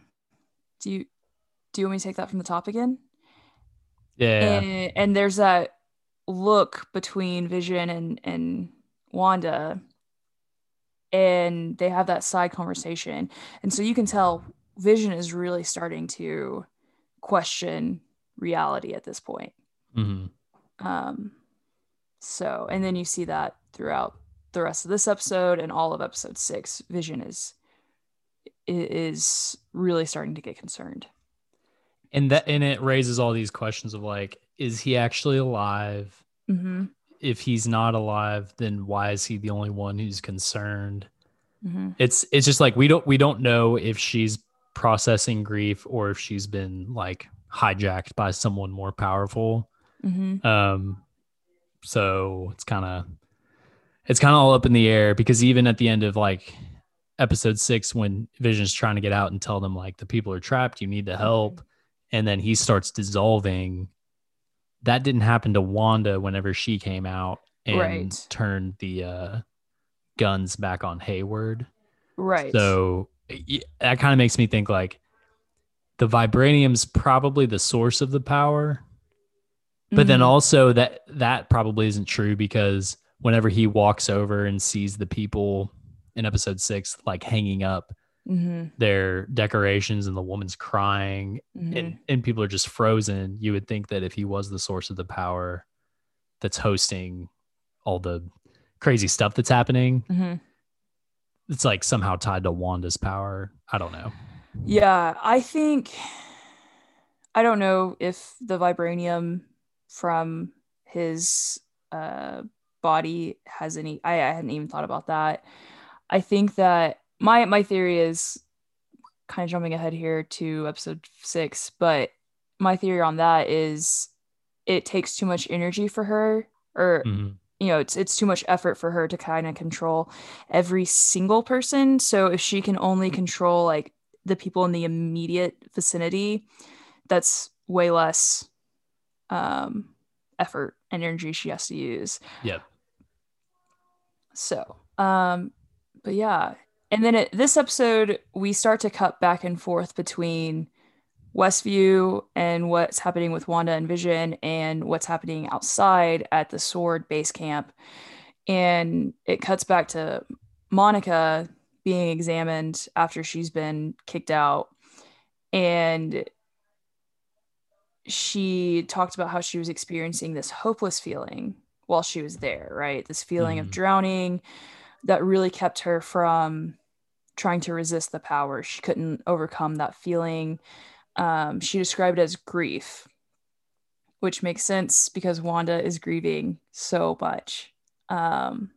do you do you want me to take that from the top again?" Yeah. and, and there's that look between Vision and and Wanda, and they have that side conversation, and so you can tell Vision is really starting to question reality at this point. hmm Um, so, and then you see that throughout the rest of this episode and all of episode six. Vision is is really starting to get concerned. And that and it raises all these questions of like, is he actually alive? Mm-hmm. If he's not alive, then why is he the only one who's concerned? Mm-hmm. It's it's just like we don't we don't know if she's processing grief or if she's been like hijacked by someone more powerful. Mm-hmm. Um, so it's kind of it's kind of all up in the air because even at the end of like episode six, when Vision's trying to get out and tell them like the people are trapped, you need to help, and then he starts dissolving. That didn't happen to Wanda whenever she came out and Right. turned the uh, guns back on Hayward. Right. So that kind of makes me think like the vibranium's probably the source of the power, but then Mhm. also that that probably isn't true because whenever he walks over and sees the people in episode six like hanging up Mhm. their decorations and the woman's crying Mhm. and, and people are just frozen, you would think that if he was the source of the power that's hosting all the crazy stuff that's happening, Mhm. it's like somehow tied to Wanda's power. I don't know. Yeah, I think I don't know if the vibranium from his uh body has any I, I hadn't even thought about that. I think that my my theory is kind of jumping ahead here to episode 6, but my theory on that is it takes too much energy for her or Mhm. you know it's it's too much effort for her to kind of control every single person so if she can only control like the people in the immediate vicinity that's way less um effort and energy she has to use Yep. so um but yeah and then it, this episode we start to cut back and forth between Westview and what's happening with Wanda and Vision and what's happening outside at the Sword base camp. And it cuts back to Monica being examined after she's been kicked out. And she talked about how she was experiencing this hopeless feeling while she was there, right? This feeling of Mhm. drowning that really kept her from trying to resist the power. She couldn't overcome that feeling. Um, she described it as grief, which makes sense because Wanda is grieving so much. Um,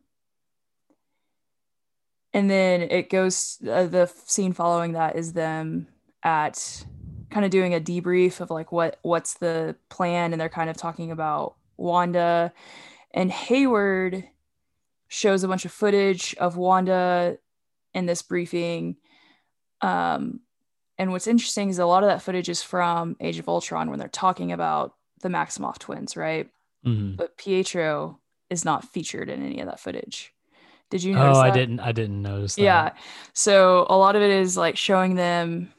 and then it goes, uh, the scene following that is them at kind of doing a debrief of like what what's the plan and they're kind of talking about Wanda and Hayward shows a bunch of footage of Wanda in this briefing um and what's interesting is a lot of that footage is from Age of Ultron when they're talking about the Maximoff twins, right? Mhm. But Pietro is not featured in any of that footage. Did you Oh, notice I didn't. I didn't notice that. Yeah. So a lot of it is like showing them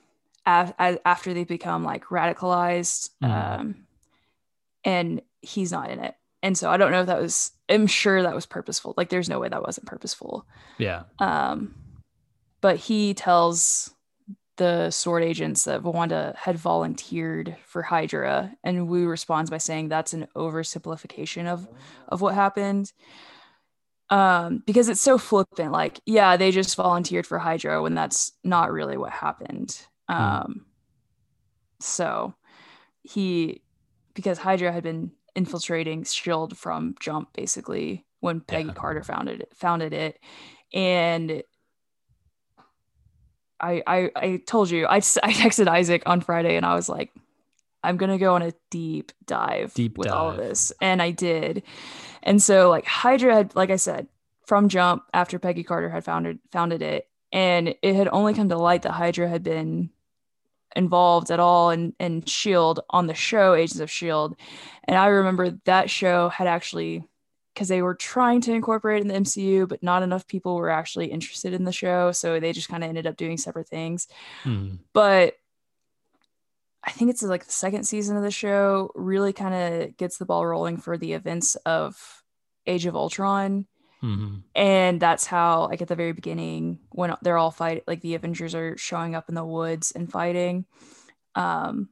af- as, after they become like radicalized. Mhm. Um, and he's not in it. And so I don't know if that was, I'm sure that was purposeful. Like there's no way that wasn't purposeful. Yeah. Um, but he tells the sword agents that Wanda had volunteered for Hydra, and Wu responds by saying that's an oversimplification of of what happened. Um, because it's so flippant, like, yeah, they just volunteered for Hydra when that's not really what happened. Um, so he because Hydra had been infiltrating Shield from Jump basically when Peggy Yeah. Carter founded it, founded it, and I I I told you I I texted Isaac on Friday and I was like, I'm gonna go on a deep dive Deep with all of this, and I did, and so like Hydra had like I said from Jump after Peggy Carter had founded founded it, and it had only come to light that Hydra had been involved at all in, in shield on the show agents of shield and i remember that show had actually because they were trying to incorporate in the mcu but not enough people were actually interested in the show so they just kind of ended up doing separate things Hmm. but i think it's like the second season of the show really kind of gets the ball rolling for the events of age of ultron Mhm. and that's how like at the very beginning when they're all fighting like the avengers are showing up in the woods and fighting um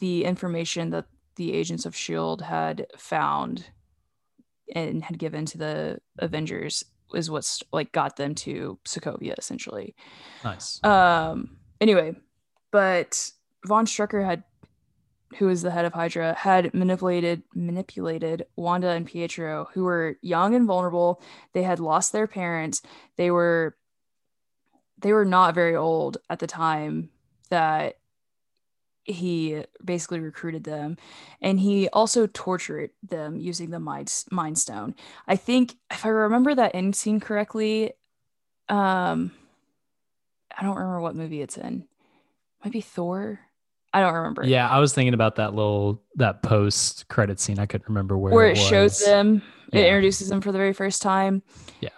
the information that the agents of shield had found and had given to the avengers is what's like got them to sokovia essentially. Nice. um anyway but von strucker had who is the head of hydra had manipulated manipulated wanda and pietro who were young and vulnerable. They had lost their parents. They were they were not very old at the time that he basically recruited them and he also tortured them using the mind, mind stone i think if i remember that end scene correctly um i don't remember what movie it's in might be thor i don't remember yeah, I was thinking about that little that post credit scene. I couldn't remember where, where it shows was. them it introduces them for the very first time Yeah.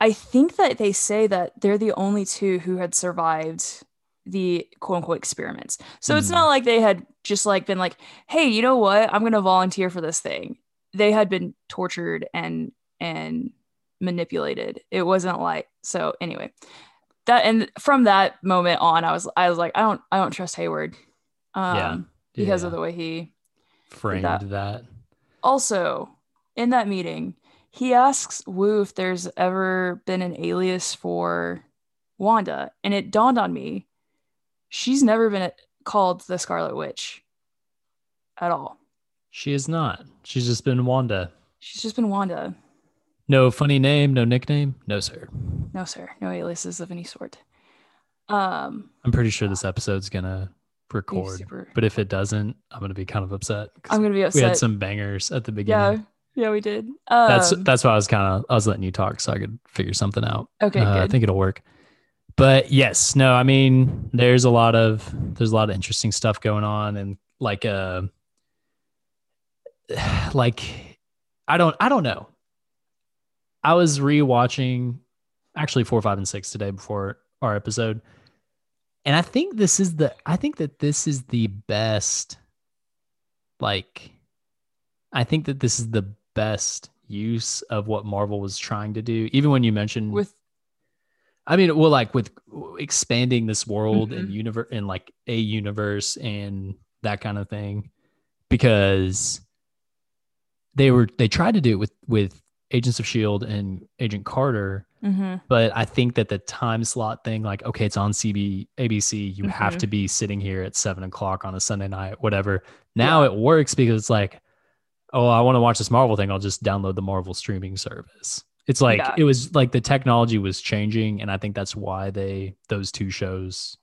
i think that they say that they're the only two who had survived the quote unquote experiments so it's Mhm. not like they had just like been like hey you know what i'm gonna volunteer for this thing they had been tortured and and manipulated it wasn't like so anyway that and from that moment on i was i was like i don't i don't trust hayward um Yeah. because of the way he framed that. that. also, in that meeting, he asks Wu if there's ever been an alias for Wanda, and it dawned on me she's never been called the Scarlet Witch at all. She is not. She's just been Wanda. She's just been Wanda. No funny name, no nickname, no sir. No, sir, no aliases of any sort. Um, I'm pretty sure this episode's gonna record, super- but if it doesn't, I'm gonna be kind of upset. I'm gonna be upset. we had some bangers at the beginning. yeah, yeah, we did. Um, that's that's why I was kind of I was letting you talk so I could figure something out. okay. Uh, I think it'll work. But yes, no, I mean, there's a lot of there's a lot of interesting stuff going on, and like uh, like I don't I don't know. I was rewatching actually four, five, and six today before our episode, and I think this is the I think that this is the best. Like, I think that this is the best use of what Marvel was trying to do. Even when you mentioned with I mean, well, like with expanding this world and Mhm. universe and like a universe and that kind of thing, because they were they tried to do it with with Agents of Shield and Agent Carter, mhm, but I think that the time slot thing, like okay, it's on CB ABC, you have Mhm. to be sitting here at seven o'clock on a Sunday night, whatever. Now Yeah. it works because it's like, oh, I want to watch this Marvel thing, I'll just download the Marvel streaming service. It's like Yeah. it was like the technology was changing, and I think that's why they those two shows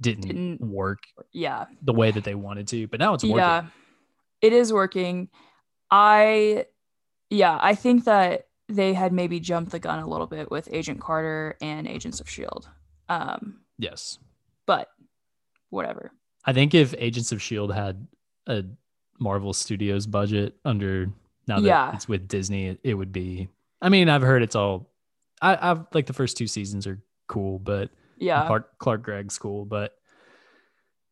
didn't, Didn't- work yeah, the way that they wanted to. But now it's working. Yeah, it is working. I, yeah, I think that they had maybe jumped the gun a little bit with Agent Carter and Agents of Shield. Um, Yes, but whatever. I think if Agents of Shield had a Marvel Studios budget under now that Yeah. it's with Disney, it, it would be. I mean, I've heard it's all. I, I've like the first two seasons are cool, but Yeah, Clark Clark Gregg's cool, but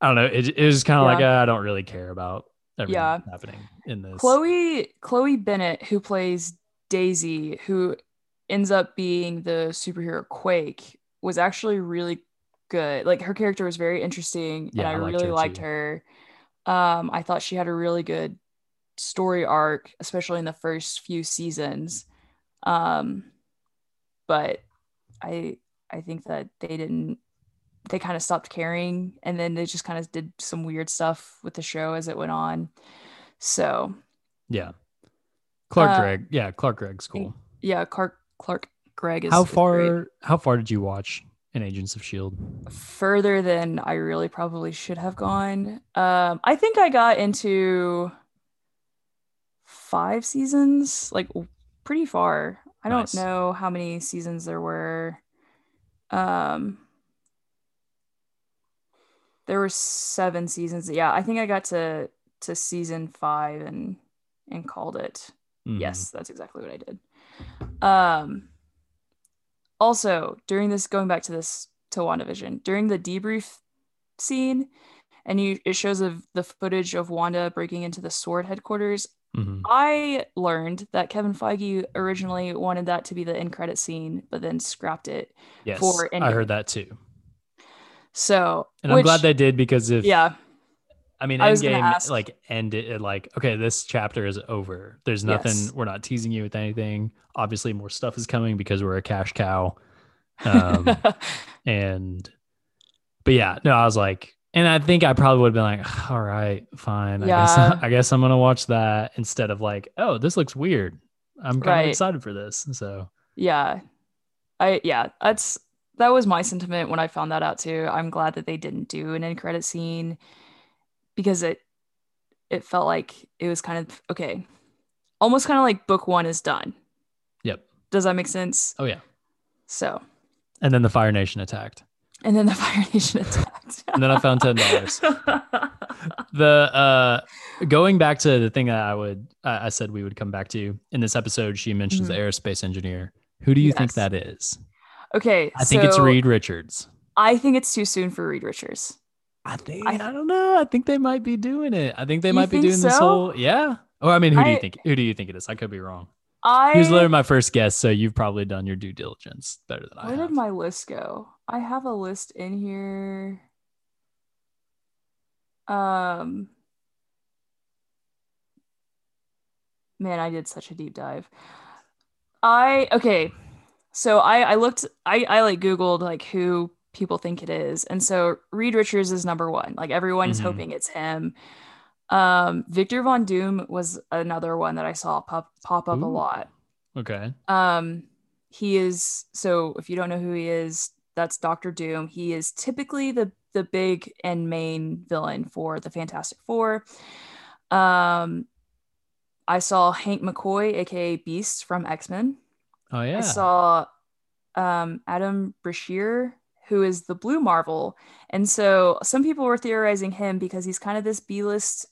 I don't know. It, it was kind of like uh, I don't really care about everything Yeah. happening in this. Chloe Chloe Bennett, who plays Daisy, who ends up being the superhero Quake, was actually really good. Like her character was very interesting, Yeah, and I I, liked really her liked too. her. Um, I thought she had a really good story arc, especially in the first few seasons. Um, but I I think that they didn't they kind of stopped caring and then they just kind of did some weird stuff with the show as it went on. So Yeah. Clark Uh, Gregg. Yeah, Clark Gregg's cool. yeah, Clark Clark Gregg is How is great. far how far did you watch in Agents of Shield? further than I really probably should have gone. Um, I think I got into five seasons, like pretty far. I don't know how many seasons there were. Um, there were seven seasons. Yeah, I think I got to to season five and and called it. Mhm. Yes, that's exactly what I did. Um also during this going back to this to WandaVision, during the debrief scene, and you it shows of the footage of Wanda breaking into the sword headquarters. Mhm. I learned that Kevin Feige originally wanted that to be the end credit scene, but then scrapped it. Yes. For I heard that too. So And I'm glad which- they did because if yeah, I mean I gonna Endgame ask- like ended it like okay, this chapter is over. There's nothing Yes. we're not teasing you with anything. Obviously more stuff is coming because we're a cash cow. Um and but yeah, no, I was like and I think I probably would have been like, all right, fine. I guess Yeah. I guess I'm gonna watch that instead of like, oh, this looks weird. I'm kind Right. of excited for this. So yeah i yeah that's that was my sentiment when i found that out too i'm glad that they didn't do an end credit scene because it it felt like it was kind of okay almost kind of like book one is done Yep. does that make sense oh yeah. so And then the Fire Nation attacked. And then the fire nation attacked. And then I found ten dollars. the uh going back to the thing that i would i I said we would come back to in this episode she mentions the aerospace engineer. Who do you think Mm-hmm. That is? Okay i think it's reed richards. I think it's too soon for reed richards. I think I- i, don't know. I think they might be doing it. I think they might be think doing this whole yeah. Or i mean who do you think who do you think it is? I could be wrong i he was literally my first guess so you've probably done your due diligence better than i where have. did my list go? I have a list in here. Um man i did such a deep dive. I okay so i i looked i i like googled like who people think it is and so reed richards is number one. Like everyone is Mhm. hoping it's him um victor von doom was another one that i saw pop pop up a lot okay um, he is so if you don't know who he is, that's Doctor Doom. He is typically the the big and main villain for the Fantastic Four. Um, I saw Hank McCoy, aka Beast from X Men. oh yeah I saw um, Adam Brashear, who is the Blue Marvel, and so some people were theorizing him because he's kind of this B list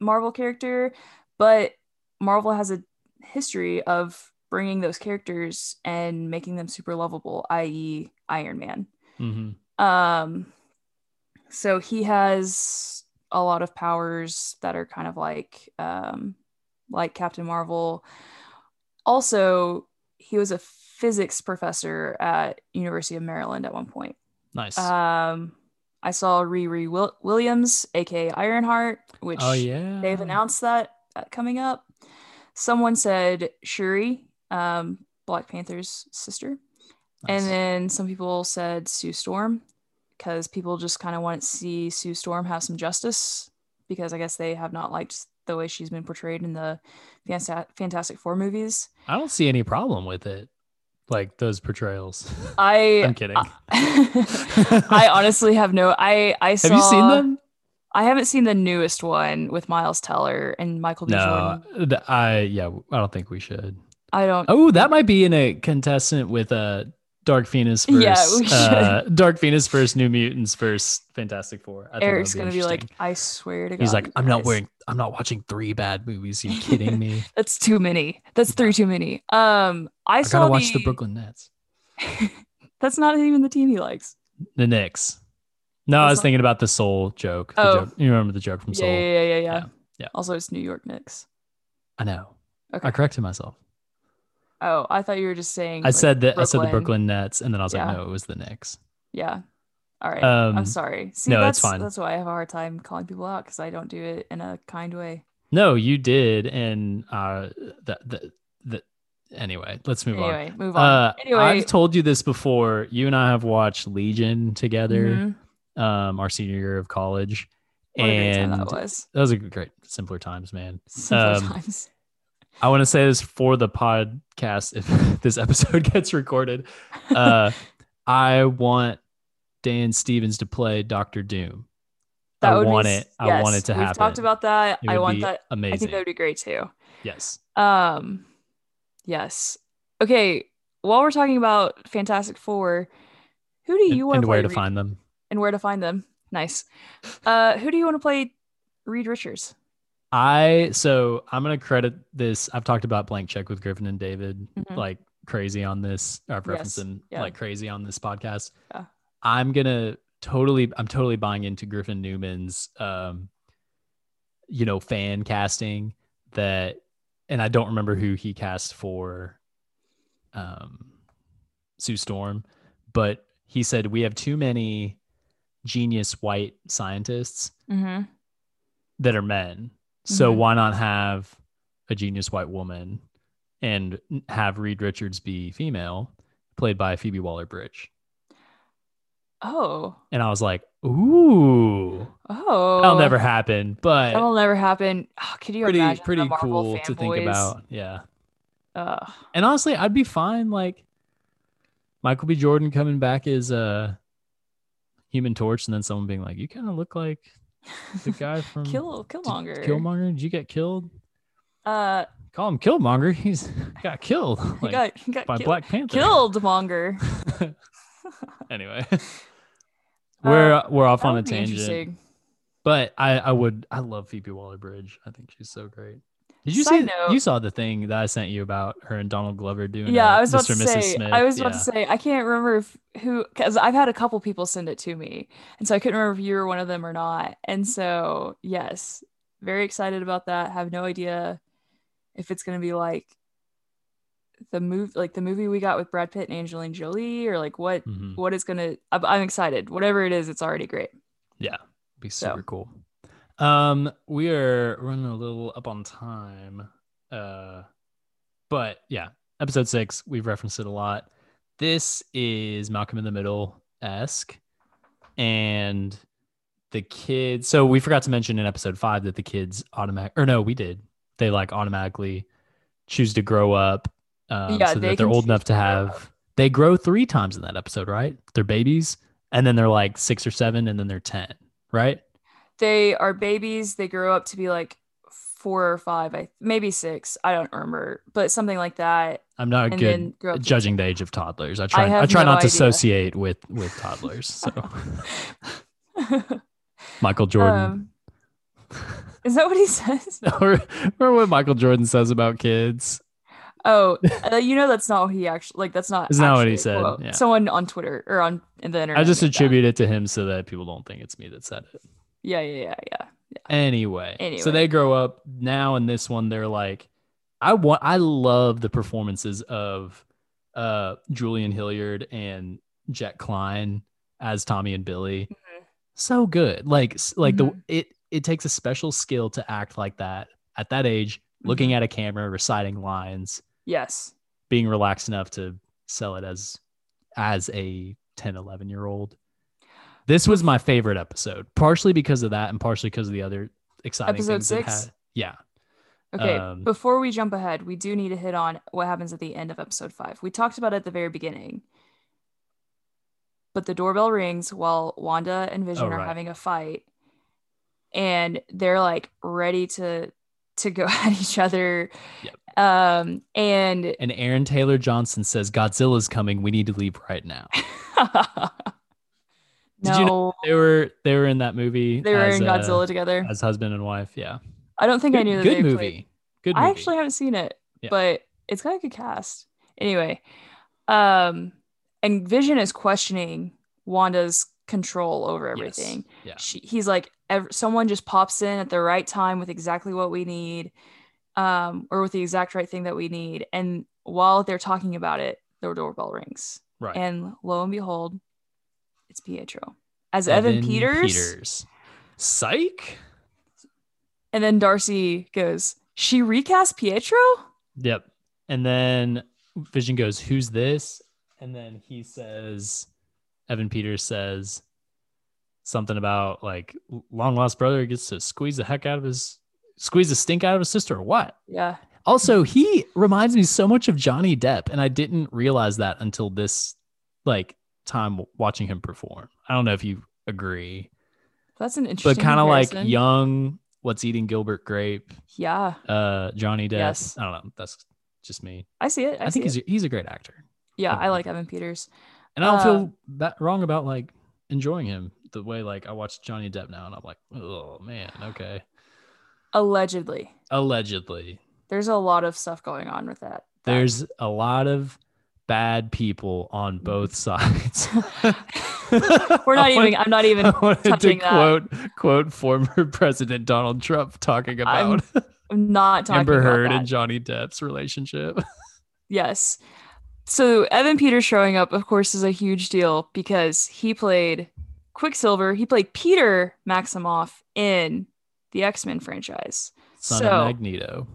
Marvel character, but Marvel has a history of bringing those characters and making them super lovable, i.e., Iron Man. hmm Um, so he has a lot of powers that are kind of like um, like Captain Marvel. Also, he was a physics professor at University of Maryland at one point. nice Um, I saw Riri Will- Williams, aka Ironheart, which oh yeah they've announced that uh, coming up. Someone said Shuri, um, Black Panther's sister. Nice. And then some people said Sue Storm because people just kind of want to see Sue Storm have some justice because I guess they have not liked the way she's been portrayed in the Fantastic Four movies. i don't see any problem with it like those portrayals I i'm kidding I honestly have no I I saw have you seen them I haven't seen the newest one with Miles Teller and Michael B. No, Jordan. I yeah, I don't think we should. I don't Oh, that might be in a contestant with uh Dark Phoenix versus Yeah, we uh, Dark Phoenix versus New Mutants versus Fantastic Four. I Eric's gonna be like. I swear to God. he's like, I'm not wearing, I'm not watching three bad movies. you kidding me? That's too many. That's three too many. Um, I, I saw gotta watch the the- Brooklyn Nets, That's not even the team he likes. the Knicks. No, I was not- thinking about the Soul joke. The Oh. joke. You remember the joke from Soul? yeah, yeah, yeah, yeah. Yeah, yeah. Also, it's New York Knicks. I know. Okay. I corrected myself. Oh, I thought you were just saying. I like, said that I said the Brooklyn Nets, and then I was Yeah. like, no, it was the Knicks. Yeah. All right. Um, I'm sorry. See, no, that's it's fine. that's why I have a hard time calling people out because I don't do it in a kind way. No, you did, and uh, that that that. Anyway, let's move on. Anyway, move on. Uh, anyway, I've told you this before. You and I have watched Legion together, mhm. um, our senior year of college, what a great time that was. are great, simpler times, man. Simpler um, times. I want to say this for the podcast if this episode gets recorded. Uh, I want Dan Stevens to play Doctor Doom. That I would be want s- it. I want it to We've happen. talked about that. I want be that. Amazing. I think that would be great too. yes. Um, yes. Okay. While we're talking about Fantastic Four, who do And, you want and to where to Reed- find them? and where to find them? Nice. Uh, who do you want to play Reed Richards? I so I'm gonna credit this. I've talked about blank check with Griffin and David Mhm. like crazy on this. I've Yes, referenced them yeah. like crazy on this podcast. Yeah. I'm gonna totally. I'm totally buying into Griffin Newman's, um, you know, fan casting that, and I don't remember who he cast for, um, Sue Storm, but he said we have too many genius white scientists Mm-hmm. that are men. So Mhm. why not have a genius white woman and have Reed Richards be female, played by Phoebe Waller Bridge? Oh. And I was like, ooh, Oh. that'll never happen. But That'll never happen. Oh, could you pretty imagine pretty cool to think about. Yeah. And honestly, I'd be fine like Michael B. Jordan coming back as a human torch and then someone being like, You kind of look like the guy from Kill Killmonger. Killmonger. Did you get killed? Uh, Call him Killmonger. He's got killed he got he got by kill- Black Panther. killed Monger. anyway, we're Uh, we're off on a tangent, but I I would I love Phoebe Waller Bridge. I think she's so great. Did you Side see? note- you saw the thing that I sent you about her and Donald Glover doing? Yeah, uh, I was about Mr. to Mrs. say. Smith. I was about to say. I can't remember if who because I've had a couple people send it to me, and so I couldn't remember if you were one of them or not. And so yes, very excited about that. Have no idea if it's gonna be like the move, like the movie we got with Brad Pitt and Angelina Jolie, or like what Mhm. what is gonna. I'm, I'm excited. Whatever it is, it's already great. Yeah, be So. super cool. Um, we are running a little up on time. Uh, but yeah, episode six, we've referenced it a lot. This is Malcolm in the Middle esque, and the kids. So we forgot to mention in episode five that the kids automatic, or no, we did. They like automatically choose to grow up, um, Yeah, so they that they're old enough to to have. They grow three times in that episode, right? They're babies, and then they're like six or seven, and then they're ten, right? They are babies. They grow up to be like four or five, I maybe six. I don't remember, but something like that. I'm not And good then grow up at to judging the age of toddlers. I try. I, have try no not to idea. associate with with toddlers. So Michael Jordan. Um, is that what he says? or what Michael Jordan says about kids. Oh, uh, you know that's not what he actually like. That's not. Isn't what he said? Yeah. Someone on Twitter or on in the internet. I just made that. attribute it to him so that people don't think it's me that said it. Yeah, yeah, yeah, yeah. Anyway, anyway, so they grow up now in this one. They're like, I want. I love the performances of uh Julian Hilliard and Jett Klyne as Tommy and Billy. Mhm. So good. Like like the Mhm. it it takes a special skill to act like that at that age, Mm-hmm. looking at a camera, reciting lines, Yes. being relaxed enough to sell it as as a 10 11 year old this was my favorite episode partially because of that and partially because of the other exciting Episode things six? had. yeah Okay, Um, before we jump ahead, we do need to hit on what happens at the end of episode five. We talked about it at the very beginning, but the doorbell rings while Wanda and Vision Oh, are having a fight, and they're like ready to to go at each other. Yep. Um, and and aaron taylor johnson says godzilla's coming we need to leave right now Did no, you know they were they were in that movie they were as, in uh, Godzilla together. as husband and wife yeah I don't think I knew that good movie played- good movie I actually haven't seen it, Yeah. but it's got a good cast. Anyway, um, and Vision is questioning Wanda's control over Yes. everything. yeah She, he's like, ev- someone just pops in at the right time with exactly what we need, um, or with the exact right thing that we need. And while they're talking about it, the doorbell rings, right and lo and behold, it's Pietro. as Evan, Peters. Psych. And then Darcy goes, She recast Pietro? Yep. And then Vision goes, Who's this? And then he says, Evan Peters says something about like long lost brother gets to squeeze the heck out of his squeeze the stink out of his sister or what? Yeah. Also, he reminds me so much of Johnny Depp, and I didn't realize that until this like time watching him perform. I don't know if you agree, That's an interesting but kind of like young. What's eating Gilbert Grape? Yeah. Uh, Johnny Depp. Yes. I don't know. That's just me. I see it. I, I, think it. he's he's a great actor, Yeah, I like Evan Peters. and I don't Uh, feel that wrong about like enjoying him the way like I watch Johnny Depp now, and I'm like, oh man, okay. Allegedly. Allegedly, There's a lot of stuff going on with that. that- there's a lot of bad people on mm-hmm. both sides. We're not even I'm not even I wanted to touching that. quote quote former President Donald Trump talking about I'm not talking Amber Heard and Johnny Depp's relationship. Yes. So Evan Peters showing up, of course, is a huge deal because he played Quicksilver. He played Peter Maximoff in the X Men franchise. Son so, of Magneto.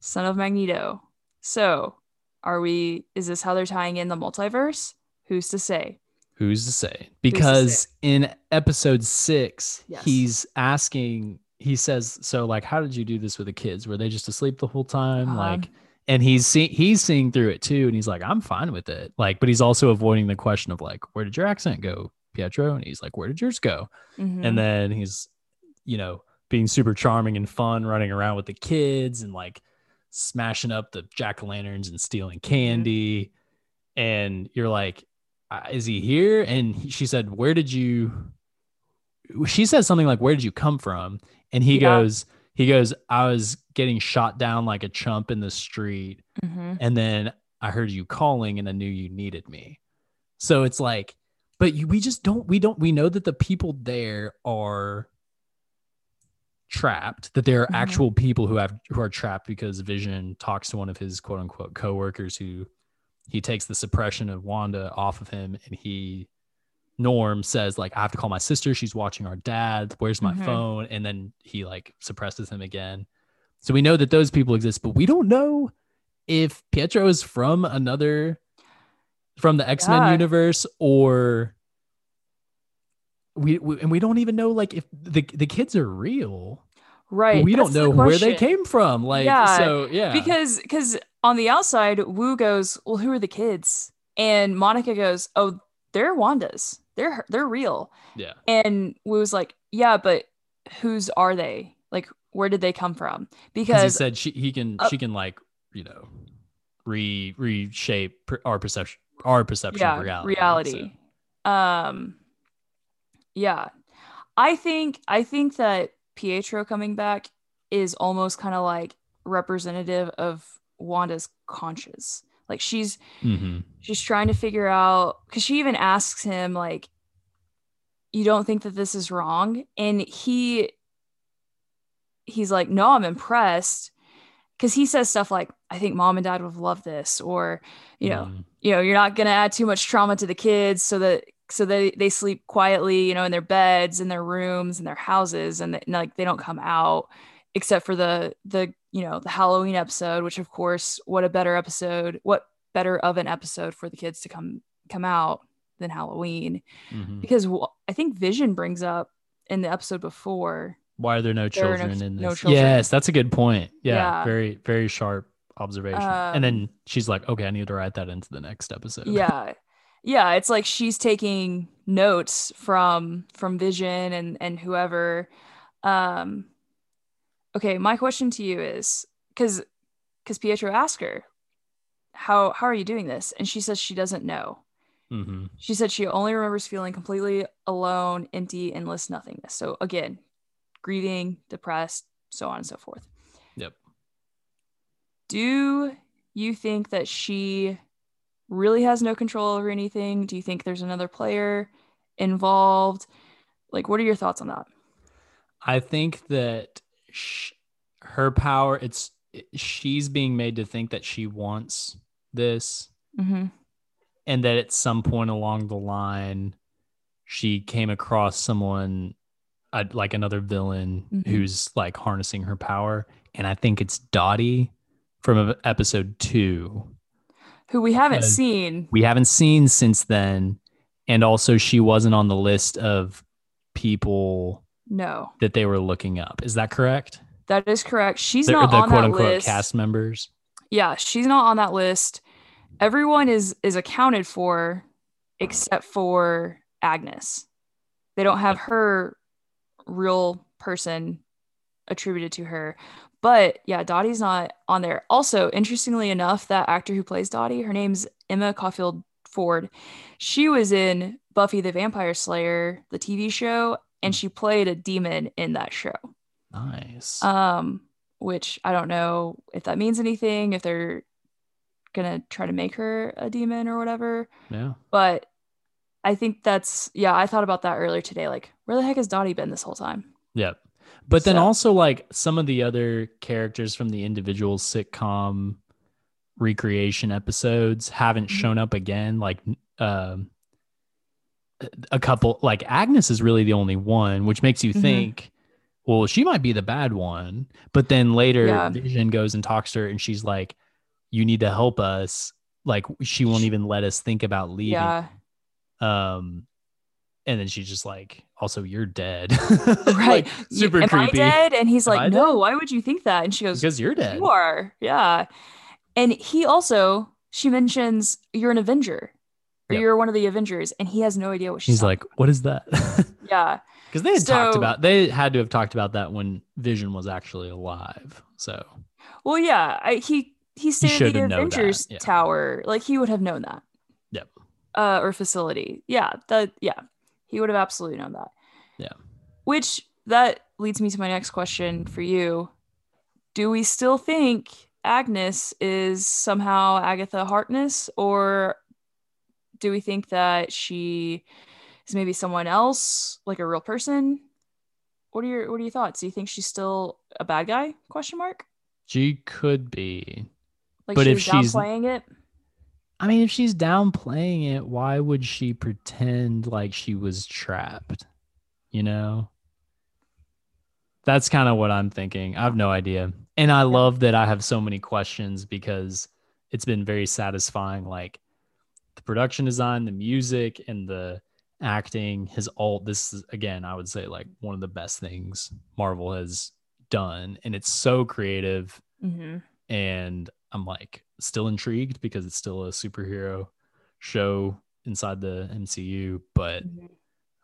son of Magneto. So, are we? Is this how they're tying in the multiverse? Who's to say? Who's to say? Because in episode six, Yes. he's asking, he says, So, like, how did you do this with the kids? Were they just asleep the whole time? Uh-huh. Like, and he's see- he's seeing through it too. And he's like, I'm fine with it. Like, but he's also avoiding the question of, like, where did your accent go, Pietro? And he's like, where did yours go? Mhm. And then he's, you know, being super charming and fun, running around with the kids and like smashing up the jack o' lanterns and stealing candy. And you're like, "Uh, is he here? And he- she said, where did you? She says something like, where did you come from? And he Yeah. goes, he goes, I was getting shot down like a chump in the street. Mhm. And then I heard you calling and I knew you needed me. So it's like, but you, we just don't, we don't, we know that the people there are trapped, that there are Mhm. actual people who have, who are trapped because Vision talks to one of his quote unquote coworkers who he takes the suppression of Wanda off of him and he, Norm says like I have to call my sister. She's watching our dad. Where's my Mhm. phone? And then he like suppresses him again. So we know that those people exist, but we don't know if Pietro is from another from the X-Men Yeah. universe or we, we and we don't even know like if the the kids are real. Right. we don't that's the know where they came from. Like Yeah, so yeah. because because on the outside Woo goes well who are the kids and Monica goes oh they're Wanda's they're they're real yeah. and Woo's like yeah but whose are they like where did they come from Because he said she he can Uh, she can like, you know, re reshape our perception our perception yeah of reality. reality um yeah I think I think that Pietro coming back is almost kind of like representative of Wanda's conscience like she's mhm. she's trying to figure out because she even asks him like you don't think that this is wrong and he he's like no i'm impressed because he says stuff like i think mom and dad would love this or you know Mhm. you know you're not going to add too much trauma to the kids so that so they they sleep quietly you know in their beds in their rooms in their houses and, and like they don't come out except for the the you know the halloween episode which of course what a better episode what better of an episode for the kids to come come out than halloween Mhm. because i think vision brings up in the episode before Why are there no There are no- children in this? no children. Yes, that's a good point. Yeah, Yeah. very very sharp observation. and Um, then she's like, "Okay, I need to write that into the next episode." yeah yeah it's like she's taking notes from from vision and and whoever. Um okay my question to you is because because pietro asked her how how are you doing this? And she says she doesn't know. Hmm she said she only remembers feeling completely alone empty endless nothingness. So again grieving depressed so on and so forth. Yep. do you think that she really has no control over anything? Do you think there's another player involved? Like, what are your thoughts on that? I think that sh- her power. It's she's being made to think that she wants this, Mm-hmm. and that at some point along the line, she came across someone uh, like another villain Mhm. who's like harnessing her power, and I think it's Dottie from episode two. Who we haven't seen. We haven't seen since then, and also she wasn't on the list of people No, that they were looking up. Is that correct? that is correct. She's The, not the on quote that unquote list. cast members. Yeah, she's not on that list. Everyone is is accounted for except for Agnes. They don't have her real person attributed to her. But yeah, Dottie's not on there. Also, interestingly enough, that actor who plays Dottie, her name's Emma Caulfield Ford. She was in Buffy the Vampire Slayer, the TV show, and she played a demon in that show Nice. um which i don't know if that means anything if they're gonna try to make her a demon or whatever yeah. but i think that's yeah i thought about that earlier today like where the heck has dottie been this whole time Yep. But then So- also like some of the other characters from the individual sitcom recreation episodes haven't Mhm. shown up again. Like um a couple like Agnes is really the only one, which makes you Mhm. think, well, she might be the bad one. But then later Yeah. Vision goes and talks to her and she's like, You need to help us. Like she won't even let us think about leaving. yeah Um, and then she's just like, also, you're dead. right Like, super Am creepy. I dead and he's Am like I no dead? why would you think that and she goes Because you're dead. you are yeah and he also she mentions you're an avenger or Yep. you're one of the avengers and he has no idea what she's He's like, what is that? yeah Because they had talked about, they had to have talked about that when Vision was actually alive. So Well, yeah, I, he he stayed at the Avengers yeah. Tower. Like he would have known that. Yep. Uh, or facility. Yeah, that yeah, he would have absolutely known that. Yeah. Which that leads me to my next question for you. Do we still think Agnes is somehow Agatha Harkness, or do we think that she is maybe someone else, like a real person? What are your what are your thoughts? Do you think she's still a bad guy? Question mark. she could be. Like But she if she's- downplaying it. I mean, if she's downplaying it, why would she pretend like she was trapped? You know? That's kind of what I'm thinking. I have no idea. And I love that I have so many questions because it's been very satisfying. Like the production design, the music, and the acting has all this is again, I would say like one of the best things Marvel has done. And it's so creative Mm-hmm. and I'm like still intrigued because it's still a superhero show inside the MCU, but Mm-hmm. I'm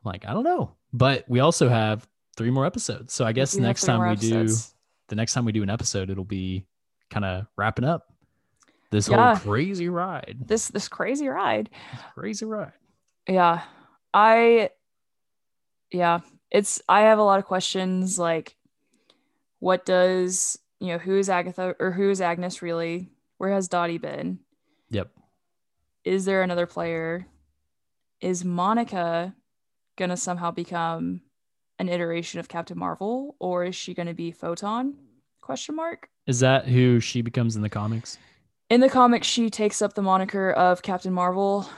like I don't know. But we also have three more episodes, so I guess the next time we do the next time we do an episode, it'll be kind of wrapping up this Yeah. whole crazy ride, this this crazy ride. crazy ride. Yeah. I yeah, it's I have a lot of questions like what does, you know, who is Agatha or who is Agnes really? Where has Dottie been? Yep. Is there another player? Is Monica going to somehow become an iteration of Captain Marvel or is she going to be Photon? Question mark. Is that who she becomes in the comics? In the comics, she takes up the moniker of Captain Marvel.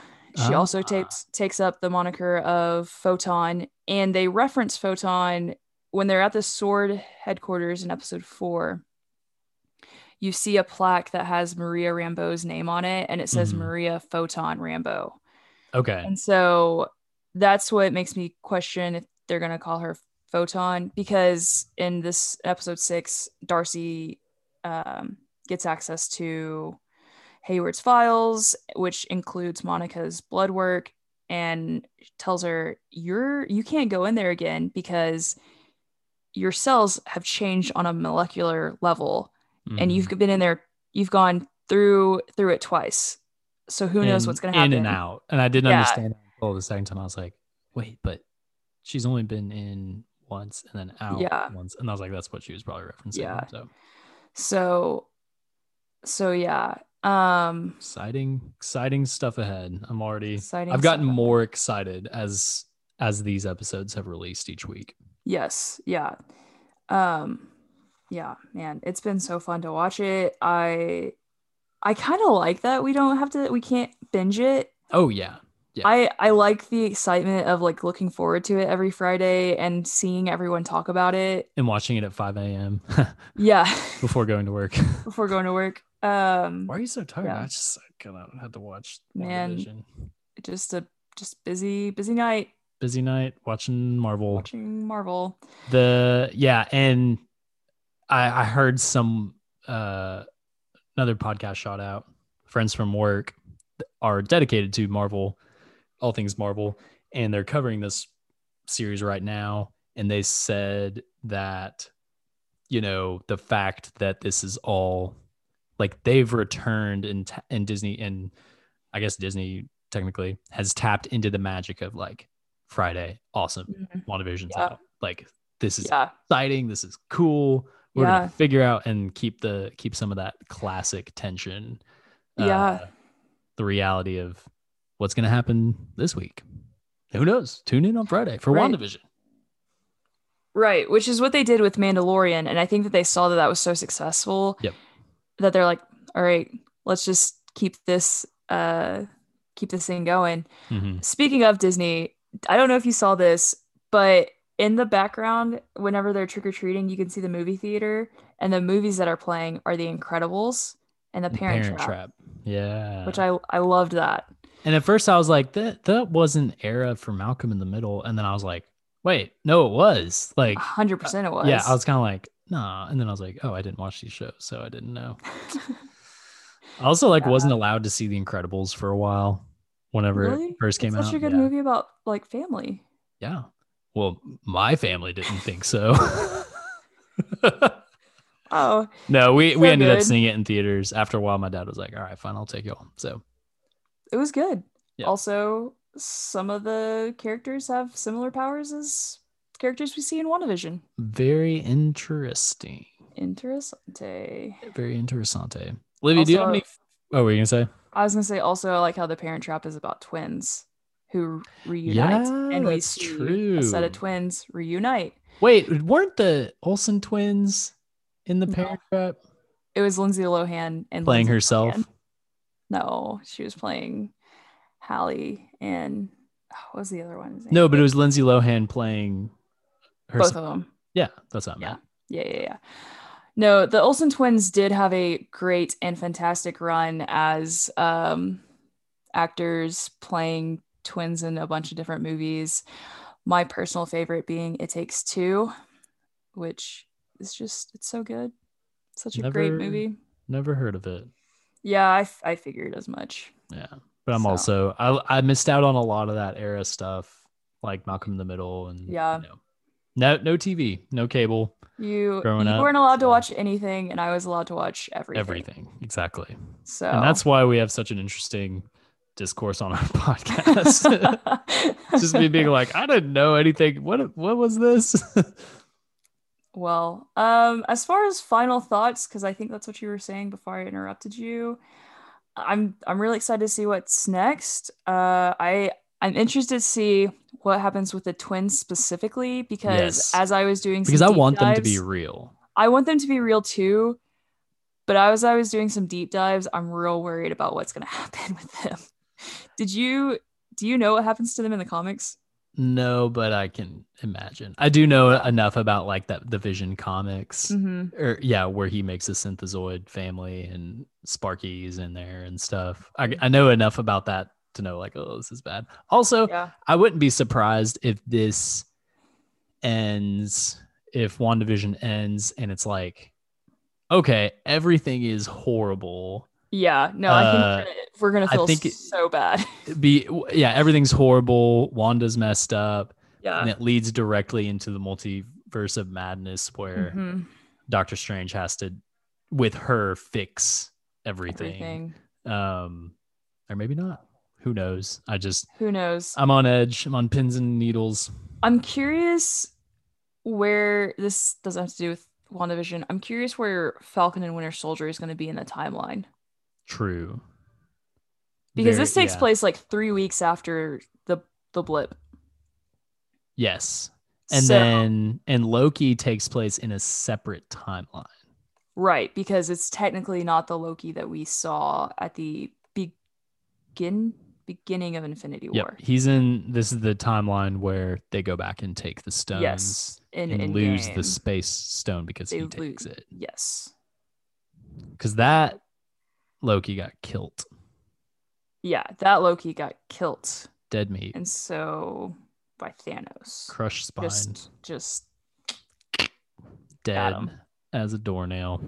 She also Ah. takes takes up the moniker of Photon, and they reference Photon when they're at the Sword headquarters in episode four. You see a plaque that has Maria Rambeau's name on it, and it says Mhm. Maria Photon Rambeau. Okay. And so that's what makes me question if they're going to call her Photon because in this episode six, Darcy um, gets access to Hayward's files, which includes Monica's blood work, and tells her you're you can't go in there again because your cells have changed on a molecular level and Mhm. you've been in there you've gone through through it twice so who knows what's going to happen in and out. And I didn't Yeah. understand until the second time. I was like, wait, but she's only been in once and then out Yeah. once. And I was like, that's what she was probably referencing. Yeah. So so so yeah um exciting, exciting stuff ahead. I'm already I've gotten more excited as as these episodes have released each week. yes yeah um yeah man it's been so fun to watch it i i kind of like that we don't have to we can't binge it Oh yeah. Yeah. I I like the excitement of like looking forward to it every Friday and seeing everyone talk about it. And watching it at 5 a.m. Yeah, before going to work. before going to work. Um, Why are you so tired? Yeah. I just kind of had to watch Man. Just a just busy busy night Busy night watching Marvel. watching Marvel. the yeah and i i heard some uh another podcast shout out friends from work are dedicated to marvel all things marvel and they're covering this series right now and they said that you know the fact that this is all like they've returned in t- in disney and i guess disney technically has tapped into the magic of like friday awesome WandaVision's Yeah. out. Like this is Yeah, exciting. This is cool. We're Yeah. gonna figure out and keep the keep some of that classic tension. uh, Yeah. the reality of what's gonna happen this week. Who knows? Tune in on Friday for Right. WandaVision. right. Which is what they did with Mandalorian, and I think that they saw that that was so successful. Yep. That they're like, all right, let's just keep this uh keep this thing going. Mhm. Speaking of Disney, I don't know if you saw this, but in the background, whenever they're trick or treating, you can see the movie theater, and the movies that are playing are The Incredibles and The Parent, Trap, Trap. Yeah. which I I loved that. and at first I was like, that that wasn't era for Malcolm in the Middle. And then I was like, wait, no, it was. Like hundred percent, it was. yeah, I was kind of like, nah. And then I was like, oh, I didn't watch these shows, so I didn't know. I also like Yeah. wasn't allowed to see The Incredibles for a while whenever really it first came it's out. Such a good yeah. movie about like family. Yeah. Well, my family didn't think so. Oh, no, we, we So ended up seeing it in theaters. After a while, my dad was like, all right, fine, I'll take you all. So it was good. Yeah. Also, some of the characters have similar powers as characters we see in WandaVision. very interesting. Interessante. Very interessante. Livy, do you have any? Oh, what were you going to say? I was gonna say also I like how the Parent Trap is about twins who reunite, Yeah, and we that's see a set of twins reunite. Wait, weren't the Olsen twins in the No. Parent Trap It was Lindsay Lohan and playing Lindsay herself? Lohan. No, she was playing Hallie and oh, what was the other one? Name? No, but it was Lindsay Lohan playing both of them. Yeah, that's I Yeah. meant. Yeah, yeah, yeah. No, the Olsen twins did have a great and fantastic run as um, actors playing twins in a bunch of different movies. My personal favorite being It Takes Two, which is just, it's so good. Such a great movie. Never heard of it. Yeah, I, I figured as much. Yeah, but I'm So- also I I missed out on a lot of that era stuff, like Malcolm in the Middle and Yeah. you know, no no TV, no cable, You, Growing you up, weren't allowed to watch anything, and I was allowed to watch everything. everything exactly, So and that's why we have such an interesting discourse on our podcast. Just me being like, I didn't know anything. What what was this? Well, um, as far as final thoughts, because I think that's what you were saying before I interrupted you. I'm I'm really excited to see what's next. Uh, I I'm interested to see what happens with the twins specifically because Yes. as I was doing some because I want them to be real. I want them to be real too. But as I was doing some deep dives, I'm real worried about what's gonna happen with them. Did you do you know what happens to them in the comics? No, but I can imagine. I do know enough about like that the Vision comics. Mm-hmm. or yeah, where he makes a synthezoid family and Sparky's in there and stuff. I, I know enough about that to know like, oh, this is bad. Also, Yeah. I wouldn't be surprised if this ends, if WandaVision ends and it's like, okay, everything is horrible. Yeah. No, I think Uh, we're gonna, we're gonna feel so bad. Be yeah, everything's horrible. Wanda's messed up, Yeah. and it leads directly into the multiverse of madness where Mhm. Doctor Strange has to, with her, fix everything. Everything. Um, or maybe not. Who knows? I just Who knows? I'm on edge. I'm on pins and needles. I'm curious where this doesn't have to do with WandaVision. I'm curious where Falcon and Winter Soldier is going to be in the timeline True. because Very- this takes yeah. place like three weeks after the the blip. Yes, and So- then and Loki takes place in a separate timeline. right because it's technically not the Loki that we saw at the begin beginning of Infinity War. Yep. He's in this is the timeline where they go back and take the stones Yes, in and lose Endgame. the space stone because They he takes it. Yes. Because that Loki got killed. Yeah, that Loki got killed, Dead meat. and so by Thanos. Crushed spine. Just, just dead as a doornail.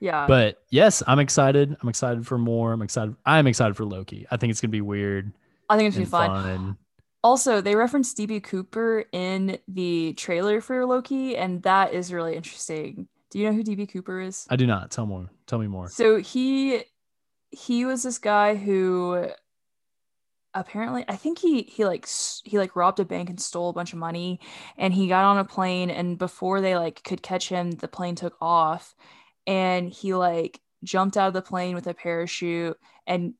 yeah. But yes, I'm excited. I'm excited for more. I'm excited. I'm excited for Loki. I think it's gonna be weird I think it's gonna be fun. fun. Also, they referenced DB Cooper in the trailer for Loki, and that is really interesting. Do you know who DB Cooper is? I do not. Tell more. Tell me more. So he he was this guy who apparently I think he he like he like robbed a bank and stole a bunch of money and he got on a plane and before they like could catch him the plane took off and he like jumped out of the plane with a parachute and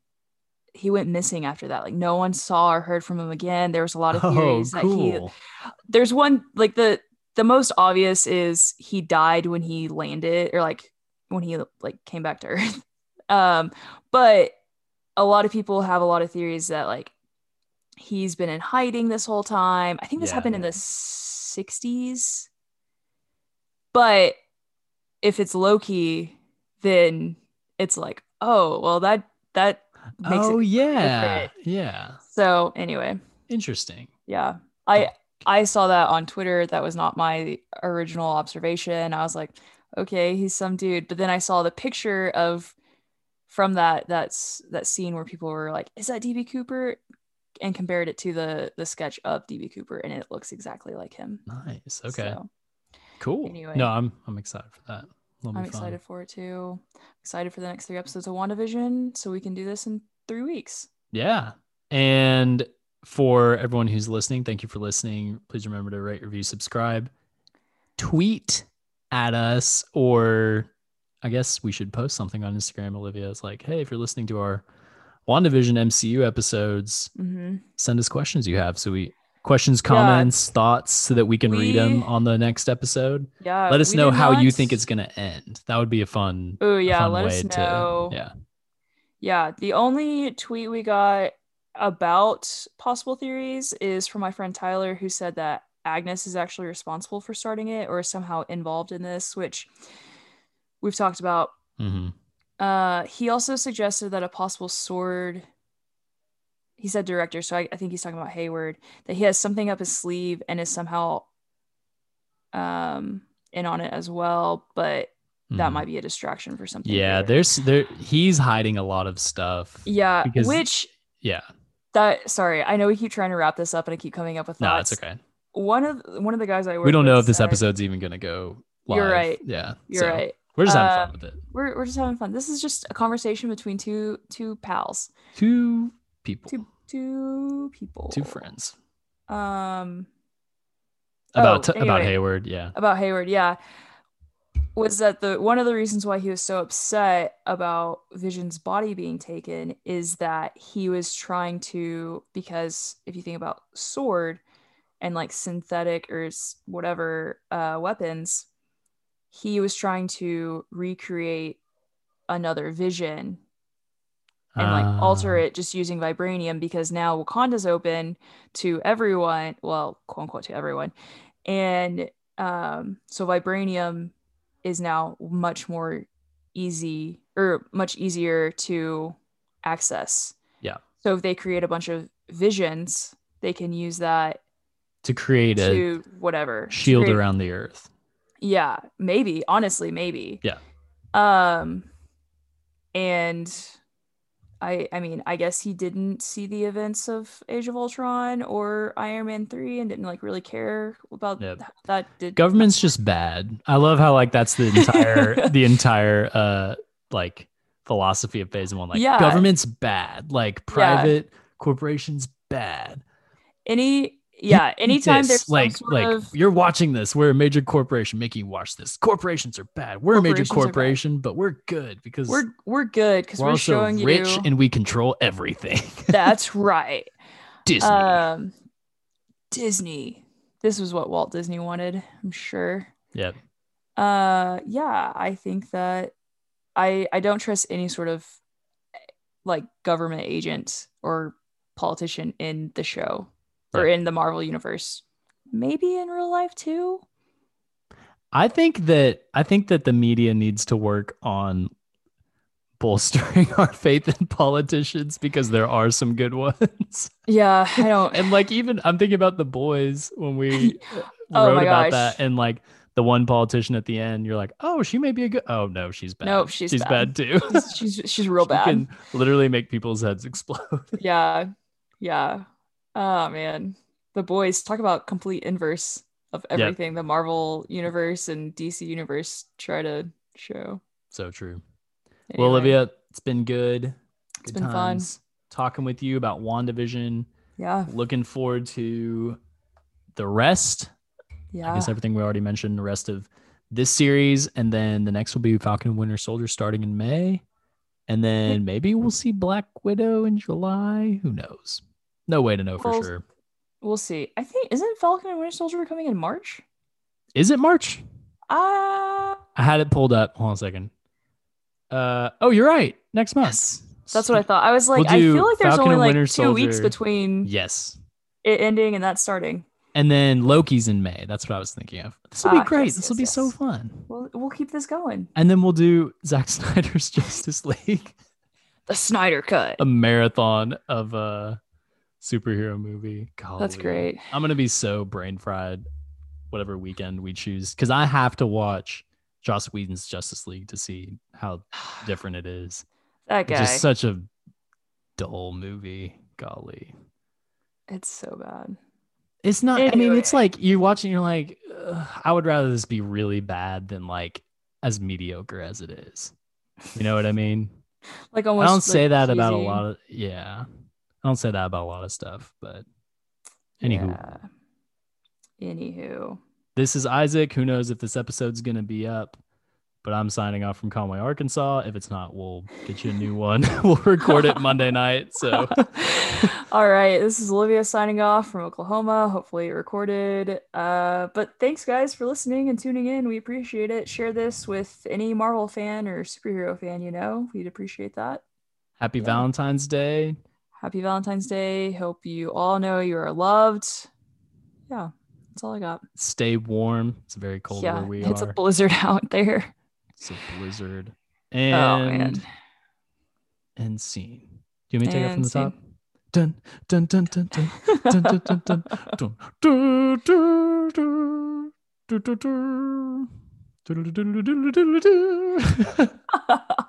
he went missing after that. Like no one saw or heard from him again. There was a lot of Oh, theories that he there's one like the the most obvious is he died when he landed or like when he like came back to earth um but a lot of people have a lot of theories that like he's been in hiding this whole time i think this Yeah. happened in the 60s but if it's loki then it's like oh well that that makes Oh yeah. different. Yeah. so anyway Interesting. yeah i i saw that on twitter that was not my original observation i was like okay he's some dude but then i saw the picture of from that that's that scene where people were like is that db cooper and compared it to the the sketch of db cooper and it looks exactly like him Nice. Okay. So, cool. anyway. No, I'm I'm excited for that. I'm fun. excited for it too excited for the next three episodes of wandavision so we can do this in three weeks Yeah. And for everyone who's listening, thank you for listening. Please remember to rate, review, subscribe, tweet at us, or I guess we should post something on Instagram. Olivia is like, hey, if you're listening to our WandaVision MCU episodes, mm-hmm. send us questions you have. So we questions, Yeah. comments, thoughts, so that we can read them on the next episode. yeah Let us know how you think it's gonna end. That would be a fun, oh yeah fun let way us know to yeah. Yeah, the only tweet we got about possible theories is from my friend Tyler, who said that Agnes is actually responsible for starting it or is somehow involved in this, which we've talked about. hmm Uh, he also suggested that a possible sword. He said director, so I, I think he's talking about Hayward. That he has something up his sleeve and is somehow um in on it as well, but that Mhm. might be a distraction for something. Yeah, bigger. there's there he's hiding a lot of stuff. yeah, because- which Yeah. that sorry i know we keep trying to wrap this up and i keep coming up with No, thoughts it's okay. one of one of the guys i work We don't know if this episode's even gonna go live. You're right. Yeah. you're so right We're just having Uh, fun with it. we're, we're just having fun this is just a conversation between two two pals Two people. two two people Two friends. um About Oh, t- about. Hayward, yeah. about hayward yeah was that the one of the reasons why he was so upset about vision's body being taken is that he was trying to because if you think about sword and like synthetic or whatever uh, weapons he was trying to recreate another vision and like alter Ah, it just using vibranium because now wakanda's open to everyone well quote unquote to everyone and um so vibranium is now much more easy or much easier to access Yeah. so if they create a bunch of visions they can use that To create a whatever shield around the earth. Yeah maybe honestly maybe Yeah. um and i i mean i guess he didn't see the events of age of ultron or iron man 3 and didn't like really care about Yep. th- that did Government's just bad. I love how like that's the entire the entire uh like philosophy of phase one. Like Yeah. government's bad. Like private corporations bad. any yeah anytime this, there's like like of you're watching this we're a major corporation making you watch this. Corporations are bad. We're a major Corporations are bad. corporation but we're good because we're we're good because we're we're, also showing rich you and we control everything. That's right. Disney. Um disney. This was what walt disney wanted i'm sure. Yep. Uh yeah, I think that I I don't trust any sort of like government agent or politician in the show or Yeah. in the Marvel universe. Maybe in real life too. I think that I think that the media needs to work on bolstering our faith in politicians because there are some good ones. Yeah, I don't. and like even I'm thinking about the boys when we Oh wrote about gosh. that and like the one politician at the end, you're like, oh, she may be a good. Oh no, she's bad. No, she's bad. bad. too. she's she's, she's real She bad. can literally make people's heads explode. Yeah, yeah. Oh man, the boys talk about complete inverse of Yep. everything the Marvel universe and DC universe try to show. so true. Well, Olivia, it's been good. Good it's been fun. talking with you about WandaVision. Yeah, Looking forward to the rest. yeah. I guess everything we already mentioned, the rest of this series. And then the next will be Falcon Winter Soldier starting in May. And then maybe we'll see Black Widow in July. Who knows? No way to know for Well, sure. We'll see. I think isn't Falcon and Winter Soldier coming in March? Is it March? Ah, I had it pulled up. Hold on a second. Uh oh, you're right. Next month. yes. That's what I thought. I was like, We'll I feel like there's Falcon only like Winter two weeks between Yes. it ending and that starting. And then Loki's in May. That's what I was thinking of. This will be Ah, great. yes, this will yes, be so fun. We'll we'll keep this going. And then we'll do Zack Snyder's Justice League, The Snyder Cut. a marathon of a superhero movie. Golly. That's great. I'm gonna be so brain fried, whatever weekend we choose, because I have to watch Joss Whedon's Justice League to see how different it is. That It's guy. just such a dull movie. Golly. it's so bad. It's not. I mean, it's like you're watching. You're like, I would rather this be really bad than like as mediocre as it is. You know what I mean? Like almost. I don't say like, that about a lot of. Yeah, I don't say that about a lot of stuff. But anywho, Yeah. Anywho. this is Isaac. Who knows if this episode's gonna be up? But I'm signing off from Conway, Arkansas. If it's not, we'll get you a new one. we'll record it Monday night. So All right, this is Olivia signing off from Oklahoma. Hopefully it recorded. Uh, but thanks guys for listening and tuning in. We appreciate it. Share this with any Marvel fan or superhero fan you know. We'd appreciate that. happy Yeah. Valentine's Day. Happy Valentine's Day. Hope you all know you are loved. Yeah, that's all I got. Stay warm. It's very cold yeah, where we it's are. a blizzard out there. It's a blizzard. oh And man. and scene. Do you want me to take it from the top? scene. Dun dun dun dun dun dun dun dun dun dun do, do, do, do,